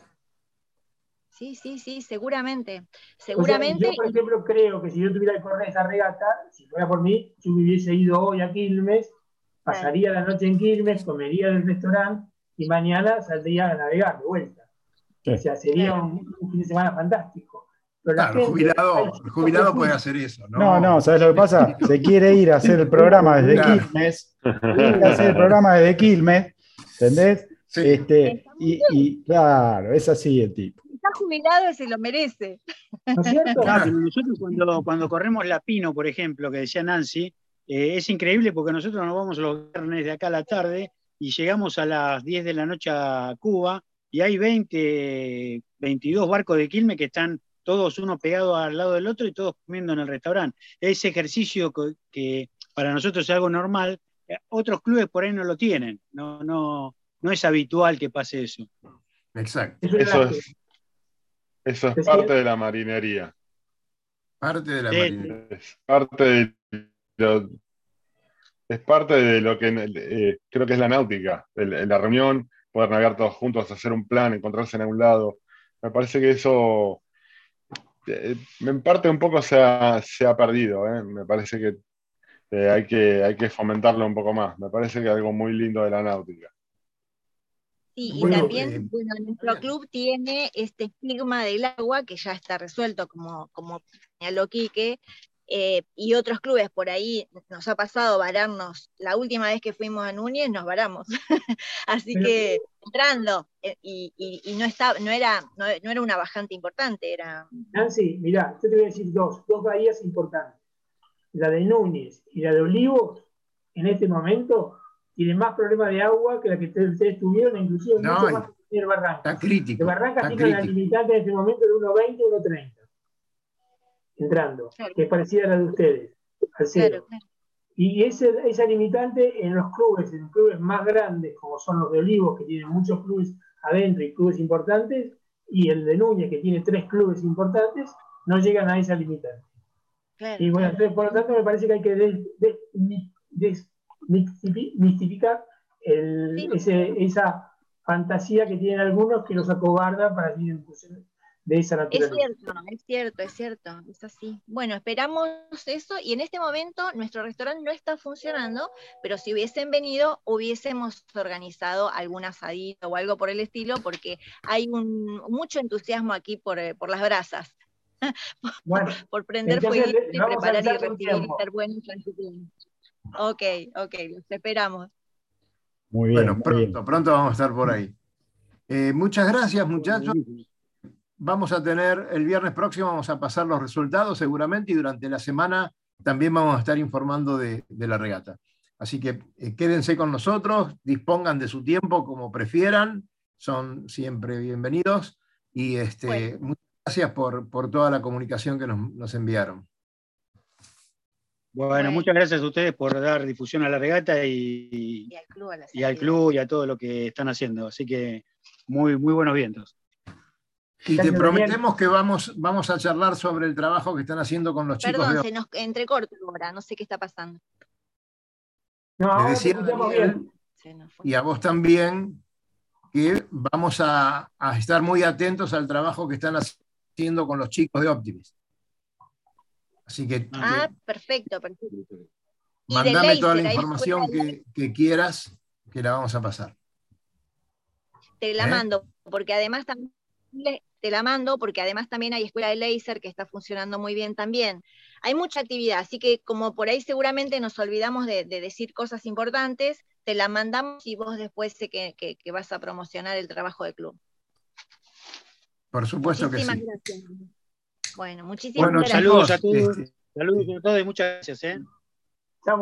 Sí, sí, sí, seguramente. Seguramente. yo, por ejemplo, creo que si yo tuviera que correr esa regata, si fuera por mí, yo me hubiese ido hoy a Quilmes, pasaría la noche en Quilmes, comería en el restaurante y mañana saldría a navegar de vuelta. O sea, sería un, fin de semana fantástico claro, el jubilado, jubilado puede hacer eso, ¿no? No, no, ¿sabes lo que pasa? Se quiere ir a hacer el programa desde Quilmes, quiere hacer el programa desde Quilmes, ¿entendés? Este, y, claro, es así el tipo. Y se lo merece. ¿No es cierto? nosotros cuando, cuando corremos la Pino, por ejemplo, que decía Nancy, eh, es increíble porque nosotros nos vamos los viernes de acá a la tarde y llegamos a las 10 de la noche a Cuba y hay 20, 22 barcos de Quilmes que están todos uno pegado al lado del otro y todos comiendo en el restaurante. Ese ejercicio que, para nosotros es algo normal, eh, otros clubes por ahí no lo tienen, no, no, no es habitual que pase eso. Exacto. Eso es, eso es parte de la marinería. Parte de la Marina. Es parte de lo, es parte de lo que eh, creo que es la náutica, la reunión, poder navegar todos juntos, hacer un plan, encontrarse en algún lado. Me parece que eso eh, en parte un poco se ha, perdido. ¿eh? Me parece que, hay que hay que fomentarlo un poco más. Me parece que es algo muy lindo de la náutica. Sí, y también, bueno, nuestro club tiene este estigma del agua que ya está resuelto, como, como señaló Quique, eh, y otros clubes por ahí nos ha pasado vararnos. La última vez que fuimos a Núñez nos varamos. Así que entrando, eh, y, no, estaba, no, era, no, era una bajante importante. Era... Nancy, mirá, yo te voy a decir dos, dos bahías importantes. La de Núñez y la de Olivos, en este momento, tienen más problemas de agua que la que ustedes tuvieron, inclusive no, mucho más que el Barranca. Está crítico. El Barranca tiene una limitante en este momento de 1.20 1.30 entrando, que es parecida a la de ustedes, al cero. Y ese, esa limitante en los clubes, en los clubes más grandes, como son los de Olivos, que tienen muchos clubes adentro y clubes importantes, y el de Núñez, que tiene tres clubes importantes, no llegan a esa limitante. y bueno, entonces, por lo tanto, me parece que hay que desmistificar esa fantasía que tienen algunos que los acobarda para ir en es cierto, es cierto, es cierto, es así. Bueno, esperamos eso y en este momento nuestro restaurante no está funcionando, pero si hubiesen venido hubiésemos organizado algún asadito o algo por el estilo porque hay un, mucho entusiasmo aquí por, eh, las brasas. por, prender fuego y preparar y recibir y ser buenos Ok, ok, los esperamos. Muy bien. Bueno, pronto, pronto vamos a estar por ahí. Eh, muchas gracias, muchachos vamos a tener, el viernes próximo vamos a pasar los resultados seguramente y durante la semana también vamos a estar informando de, la regata. Así que eh, quédense con nosotros, dispongan de su tiempo como prefieran, son siempre bienvenidos y este, muchas gracias por, toda la comunicación que nos, enviaron. Bueno, muchas gracias a ustedes por dar difusión a la regata y, y al club y a todo lo que están haciendo. Así que muy, muy buenos vientos. Y te prometemos que vamos, vamos a charlar sobre el trabajo que están haciendo con los chicos. Perdón, se nos entrecorta ahora, no sé qué está pasando. No, decía y a vos también, que vamos a, estar muy atentos al trabajo que están haciendo con los chicos de Optimis. Así que. Ah, perfecto, perfecto. Mandame toda la información que, quieras, que la vamos a pasar. Te la ¿Eh? mando, porque además también te la mando porque además también hay escuela de láser que está funcionando muy bien también. Hay mucha actividad, así que como por ahí seguramente nos olvidamos de, decir cosas importantes, te la mandamos y vos después sé que, vas a promocionar el trabajo del club. Por supuesto que sí. Gracias. Bueno, muchísimas gracias. Saludos a todos. Este, saludos a todos y muchas gracias. ¿eh?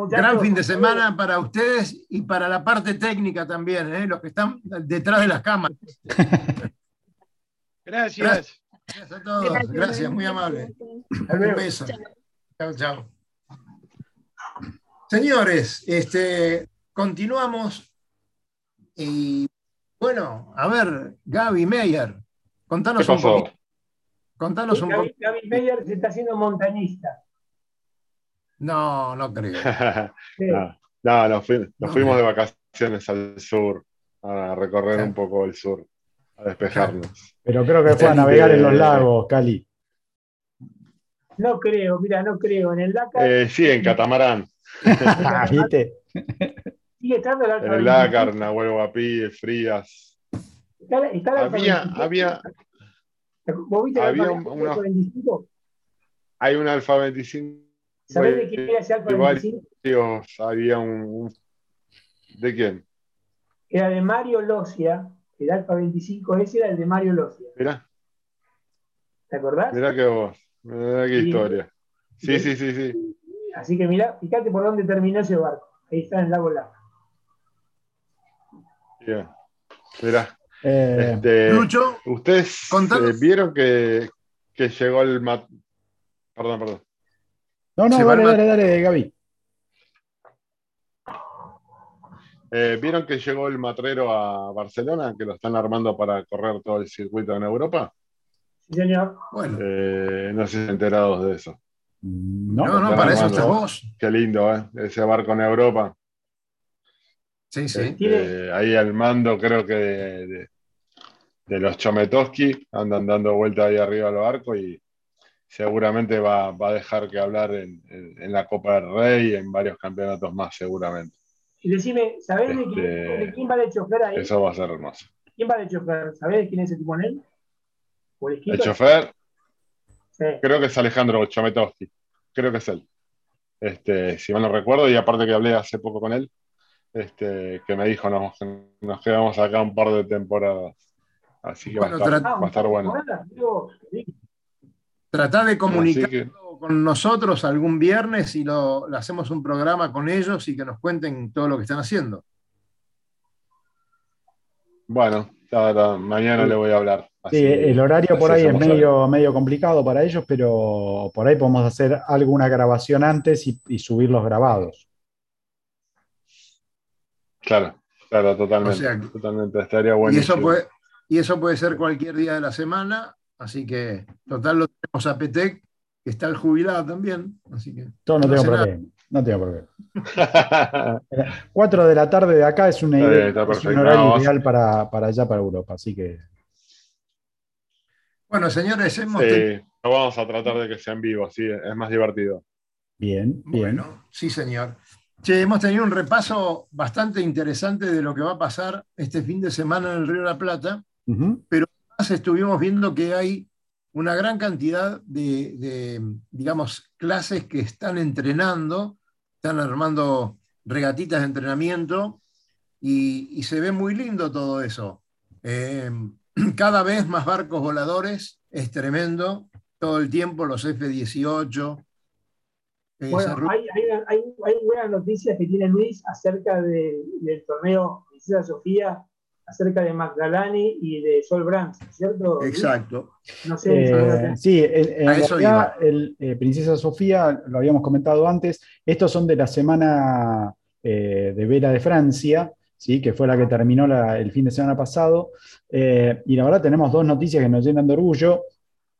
Gran fin de semana para ustedes y para la parte técnica también, ¿eh? los que están detrás de las cámaras. Gracias. Gracias a todos. Gracias, muy amable. Un beso. Chao, chao. Señores, este, continuamos. Y bueno, a ver, Gaby Meyer, contanos un poco. Contanos un poco. Gaby Meyer se está haciendo montañista. No, no creo. no, nos, fuimos de vacaciones al sur, a recorrer un poco el sur despejarnos. Pero creo que fue a navegar en los lagos, Cali. No creo, mira, no creo. En el Dakar. Eh, sí, en catamarán. ¿Viste? Sigue estando el En el Dakar, Nahuel Guapí, Frías. había, había, ¿Vos viste había el Alfa, una, 25? Hay un Alfa 25. ¿Sabés de quién era ese Alfa 25? había un, ¿De quién? Era de Mario Locia, el Alfa 25S era el de Mario Locia. Mirá. ¿Te acordás? Mirá que vos, mirá qué historia. Sí, sí, sí, sí. Así que mirá, fíjate por dónde terminó ese barco. Ahí está en el lago Lama. Bien. Mirá. Eh, este, ustedes eh, vieron que, que, llegó el mat... Perdón, perdón. No, no, dale, dale, dale, Gaby. Eh, ¿Vieron que llegó el matrero a Barcelona, que lo están armando para correr todo el circuito en Europa? Sí, señor. Bueno. Eh, no sé si enterados de eso. No, no, no para eso estás vos. Qué lindo, ¿eh? Ese barco en Europa. Sí, sí. Este, ahí al mando, creo que de, los Chometowski andan dando vuelta ahí arriba al barco y seguramente va, a dejar que hablar en, la Copa del Rey y en varios campeonatos más, seguramente. Y decime, ¿sabés de, quién, este, quién, va de chofer ahí? Eso va a ser hermoso. ¿Quién va de chofer? ¿Sabés quién es el tipo en él? el, chofer? Creo que es Alejandro Chometowski. Creo que es él. Este, si mal no recuerdo, y aparte que hablé hace poco con él, este, que me dijo nos, nos quedamos acá un par de temporadas. Así que va, a estar, bueno. Tratá de comunicar con nosotros algún viernes y lo, hacemos un programa con ellos y que nos cuenten todo lo que están haciendo. Bueno, mañana le voy a hablar. sí, el horario por ahí es medio, medio complicado para ellos, pero por ahí podemos hacer alguna grabación antes y subir los grabados. Claro, claro, totalmente. totalmente. Estaría bueno. Y eso, puede, y eso puede ser cualquier día de la semana, así que total lo tenemos a Petec, que está el jubilado también. Así que, Todo no, tengo problema. No tengo problema. Cuatro de la tarde de acá es, una idea, un horario ideal para, para, allá, para Europa. Así que. Bueno, señores, hemos. Sí, vamos a tratar de que sea en vivo, sí, es más divertido. Bien, bien. Bueno, sí, señor. Che, hemos tenido un repaso bastante interesante de lo que va a pasar este fin de semana en el Río de la Plata, pero además estuvimos viendo que hay una gran cantidad de, digamos, clases que están entrenando, están armando regatitas de entrenamiento y, se ve muy lindo todo eso. Eh, cada vez más barcos voladores, es tremendo, todo el tiempo los F-18, bueno, hay, hay, buenas noticias que tiene Luis acerca del torneo Princesa Sofía, acerca de Magdalani y de Sol Brands, ¿cierto? Exacto. No sé. Eh, sí, en, realidad, el, eh, Princesa Sofía, lo habíamos comentado antes, estos son de la semana eh, de vela de Francia, ¿sí? que fue la que terminó el fin de semana pasado. y la verdad tenemos dos noticias que nos llenan de orgullo,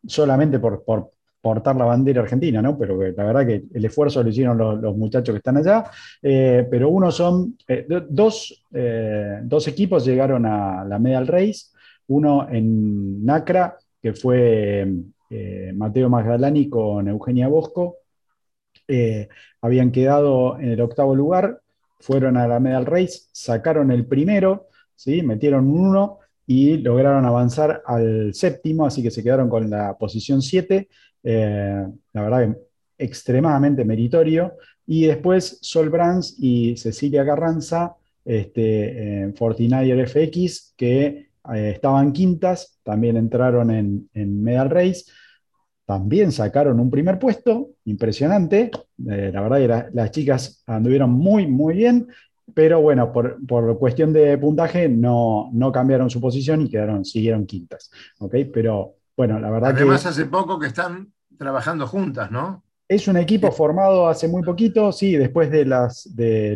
solamente por, por portar la bandera argentina, ¿no? Pero la verdad que el esfuerzo lo hicieron los, muchachos que están allá. Eh, pero uno son, eh, dos, eh, dos, equipos llegaron a la Medal Race, uno en Nacra, que fue Mateo Magdalani con Eugenia Bosco. habían quedado en el octavo lugar, fueron a la Medal Race, sacaron el primero, ¿sí? metieron uno y lograron avanzar al séptimo, así que se quedaron con la posición 7 eh, la verdad extremadamente meritorio. Y después Sol Brands y Cecilia Carranza, este, en Fortinayer FX, que eh, estaban quintas, también entraron en, Medal Race, también sacaron un primer puesto, impresionante. Eh, la verdad que las chicas anduvieron muy, muy bien, pero bueno, por, cuestión de puntaje no, no, cambiaron su posición y quedaron, siguieron quintas. Pero bueno, la verdad Además, hace poco que están trabajando juntas, ¿no? Es un equipo formado hace muy poquito, sí, después de las, de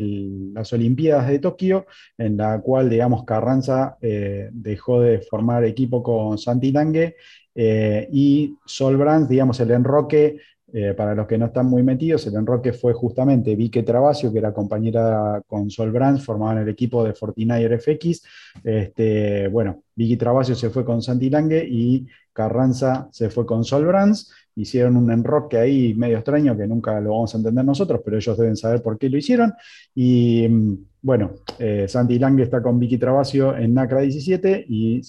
las Olimpiadas de Tokio, en la cual, digamos, Carranza eh, dejó de formar equipo con Santi Lange eh, y Sol Brands, digamos, el enroque, eh, para los que no están muy metidos, el enroque fue justamente Vique Travasio, que era compañera con Sol Brands, formaban el equipo de Fortinayer FX. Este, bueno, Vicky Travasio se fue con Santi Lange y Carranza se fue con Sol Brands hicieron un enroque ahí medio extraño que nunca lo vamos a entender nosotros, pero ellos deben saber por qué lo hicieron. Y mm, bueno, eh, Santi Lange está con Vicky Travasio en NACRA 17 y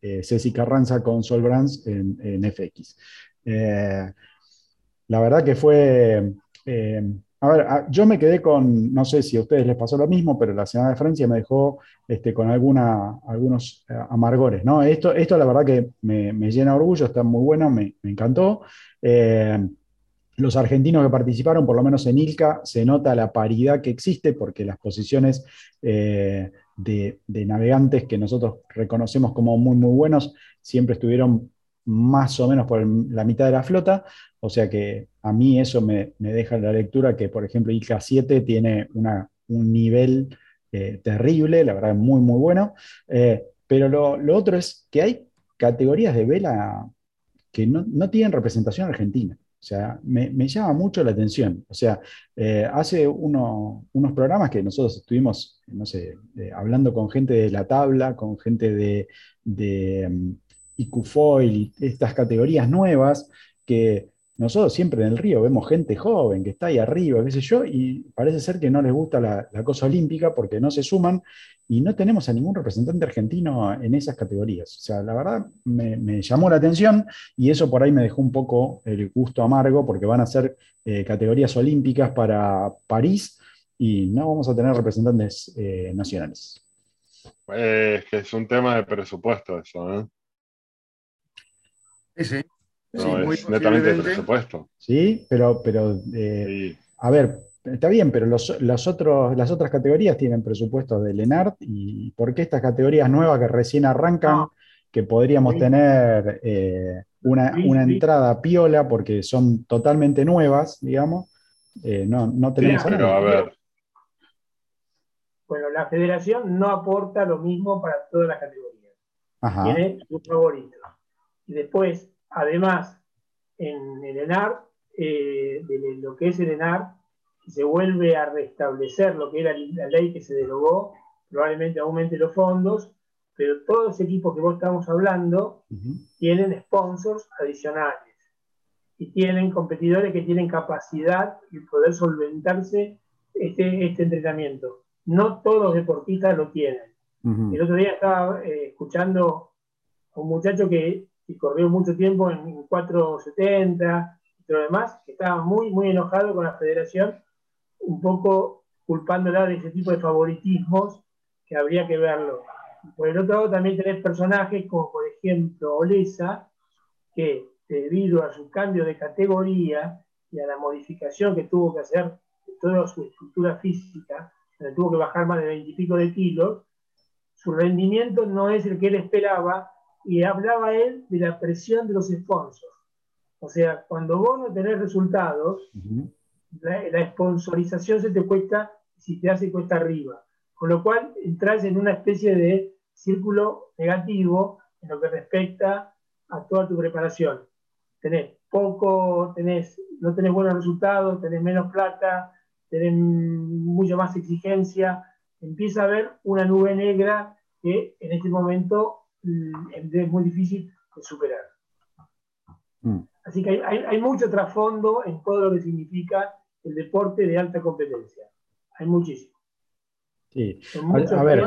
eh, Ceci Carranza con Sol Brands en, FX. Eh, la verdad que fue a ver, yo me quedé con, no sé si a ustedes les pasó lo mismo, pero la Semana de Francia me dejó este, con alguna, algunos eh, amargores, ¿no? Esto, esto la verdad que me, llena de orgullo, está muy bueno, me, encantó. Eh, los argentinos que participaron, por lo menos en ILCA, se nota la paridad que existe porque las posiciones eh, de, de, navegantes que nosotros reconocemos como muy, muy buenos, siempre estuvieron más o menos por la mitad de la flota, o sea que a mí eso me, deja la lectura que, por ejemplo, ICA 7 tiene un nivel eh, terrible, la verdad, muy, muy bueno, eh, pero lo, otro es que hay categorías de vela que no, tienen representación argentina. O sea, me, llama mucho la atención. O sea, eh, hace unos programas que nosotros estuvimos, no sé, hablando con gente de la tabla, con gente de, de um, y estas categorías nuevas, que nosotros siempre en el río vemos gente joven que está ahí arriba, qué sé yo, y parece ser que no les gusta la, cosa olímpica porque no se suman y no tenemos a ningún representante argentino en esas categorías. O sea, la verdad me, llamó la atención y eso por ahí me dejó un poco el gusto amargo porque van a ser eh, categorías olímpicas para París y no vamos a tener representantes eh, nacionales. Es que es un tema de presupuesto eso, ¿eh? Sí, sí. No, es netamente de presupuesto. Sí, pero, pero eh, a ver, está bien, pero los, otros, las otras categorías tienen presupuesto del ENART y ¿por qué estas categorías nuevas que recién arrancan, que podríamos tener eh, una, entrada piola porque son totalmente nuevas, digamos, eh, no, no tenemos pero, a ver. Bueno, la federación no aporta lo mismo para todas las categorías. Tiene su favorito. Y después, además, en el ENAR, eh, de lo que es el ENAR, se vuelve a restablecer lo que era la ley que se derogó, probablemente aumente los fondos, pero todos los equipos que vos estamos hablando tienen sponsors adicionales y tienen competidores que tienen capacidad de poder solventarse este, este entrenamiento. No todos los deportistas lo tienen. El otro día estaba eh, escuchando a un muchacho que y corrió mucho tiempo en 470 y todo lo demás, que estaba muy, muy enojado con la federación, un poco culpándola de ese tipo de favoritismos que habría que verlo. Por el otro lado también tenés personajes como por ejemplo Olesa, que debido a su cambio de categoría y a la modificación que tuvo que hacer de toda su estructura física, donde tuvo que bajar más de 20 y pico de kilos, su rendimiento no es el que él esperaba y hablaba él de la presión de los sponsors. O sea, cuando vos no tenés resultados, la, sponsorización se te cuesta, si te hace cuesta arriba. Con lo cual entras en una especie de círculo negativo en lo que respecta a toda tu preparación. Tenés poco, tenés, no tenés buenos resultados, tenés menos plata, tenés mucha más exigencia, empieza a haber una nube negra que en este momento es muy difícil de superar. Mm. Así que hay, mucho trasfondo en todo lo que significa el deporte de alta competencia. Hay muchísimo. Sí. A, ver,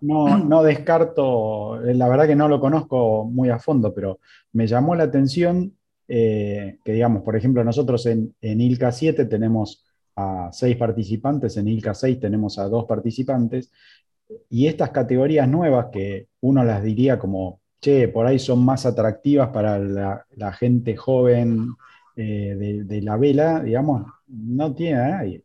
no, no, descarto, eh, la verdad que no lo conozco muy a fondo, pero me llamó la atención eh, que, digamos, por ejemplo, nosotros en, en, ILCA 7 tenemos a seis participantes, en ILCA 6 tenemos a dos participantes, y estas categorías nuevas que uno las diría como, che, por ahí son más atractivas para la, gente joven eh, de, la vela, digamos, no tiene a nadie.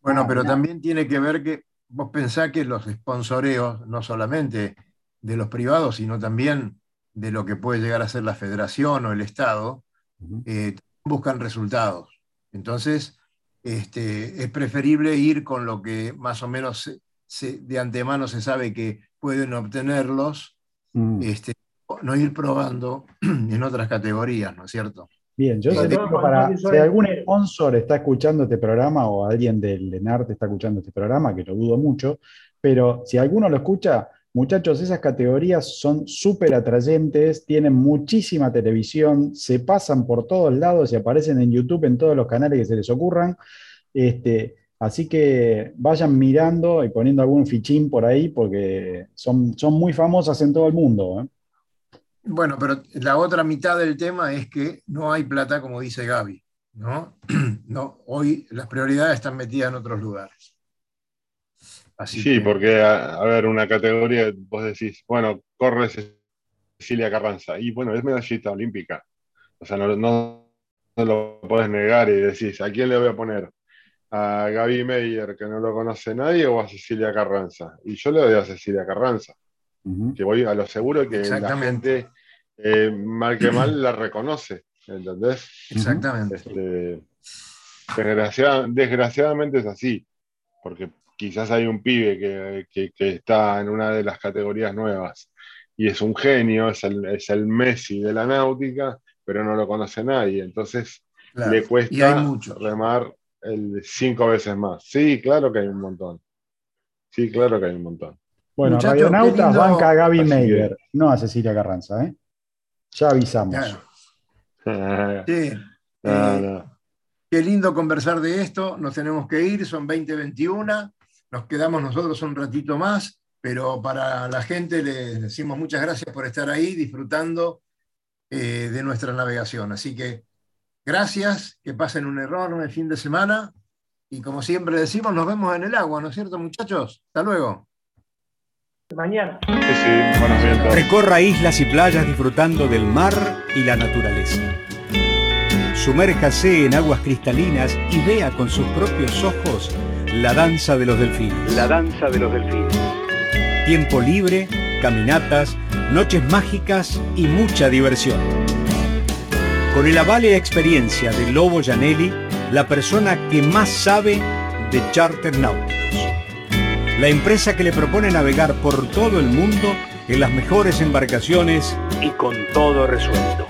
bueno, pero también tiene que ver que vos pensás que los sponsoreos, no solamente de los privados, sino también de lo que puede llegar a ser la federación o el Estado, eh, buscan resultados. Entonces, este, es preferible ir con lo que más o menos de antemano se sabe que pueden obtenerlos, mm. este, no ir probando en otras categorías, ¿no es cierto? Bien, yo sé para, si algún sponsor está escuchando este programa o alguien del ENARTE está escuchando este programa, que lo dudo mucho, pero si alguno lo escucha, muchachos, esas categorías son súper atrayentes, tienen muchísima televisión, se pasan por todos lados y aparecen en YouTube en todos los canales que se les ocurran. Este, Así que vayan mirando y poniendo algún fichín por ahí porque son, son muy famosas en todo el mundo. ¿eh? Bueno, pero la otra mitad del tema es que no hay plata, como dice Gaby. ¿no? no hoy las prioridades están metidas en otros lugares. sí, porque, a, ver, una categoría, vos decís, bueno, corre Cecilia Carranza, y bueno, es medallista olímpica. O sea, no, no, no lo puedes negar y decís, ¿a quién le voy a poner? A Gaby Meyer, que no lo conoce nadie, o a Cecilia Carranza. Y yo le doy a Cecilia Carranza, que voy a lo seguro que la gente, eh, mal que mal, la reconoce. ¿Entendés? Exactamente. Este, desgraciadamente es así, porque quizás hay un pibe que, está en una de las categorías nuevas y es un genio, es el, es el Messi de la náutica, pero no lo conoce nadie. Entonces le cuesta remar el cinco veces más. Sí, claro que hay un montón. Sí, claro que hay un montón. Bueno, Radionautas banca a Gaby Meyer, no a Cecilia Carranza, ¿eh? Ya avisamos. sí. Eh, qué lindo conversar de esto. Nos tenemos que ir, son 2021. Nos quedamos nosotros un ratito más, pero para la gente les decimos muchas gracias por estar ahí disfrutando eh, de nuestra navegación. Así que gracias, que pasen un enorme fin de semana y como siempre decimos, nos vemos en el agua, ¿no es cierto muchachos? Hasta luego. Mañana. Recorra islas y playas disfrutando del mar y la naturaleza. Sumérjase en aguas cristalinas y vea con sus propios ojos la danza de los delfines. La danza de los delfines. Tiempo libre, caminatas, noches mágicas y mucha diversión. Con el aval y experiencia de Lobo Janelli, la persona que más sabe de charter náuticos. La empresa que le propone navegar por todo el mundo en las mejores embarcaciones y con todo resuelto.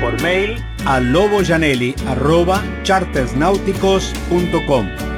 Por mail a loboyanelli.chartersnáuticos.com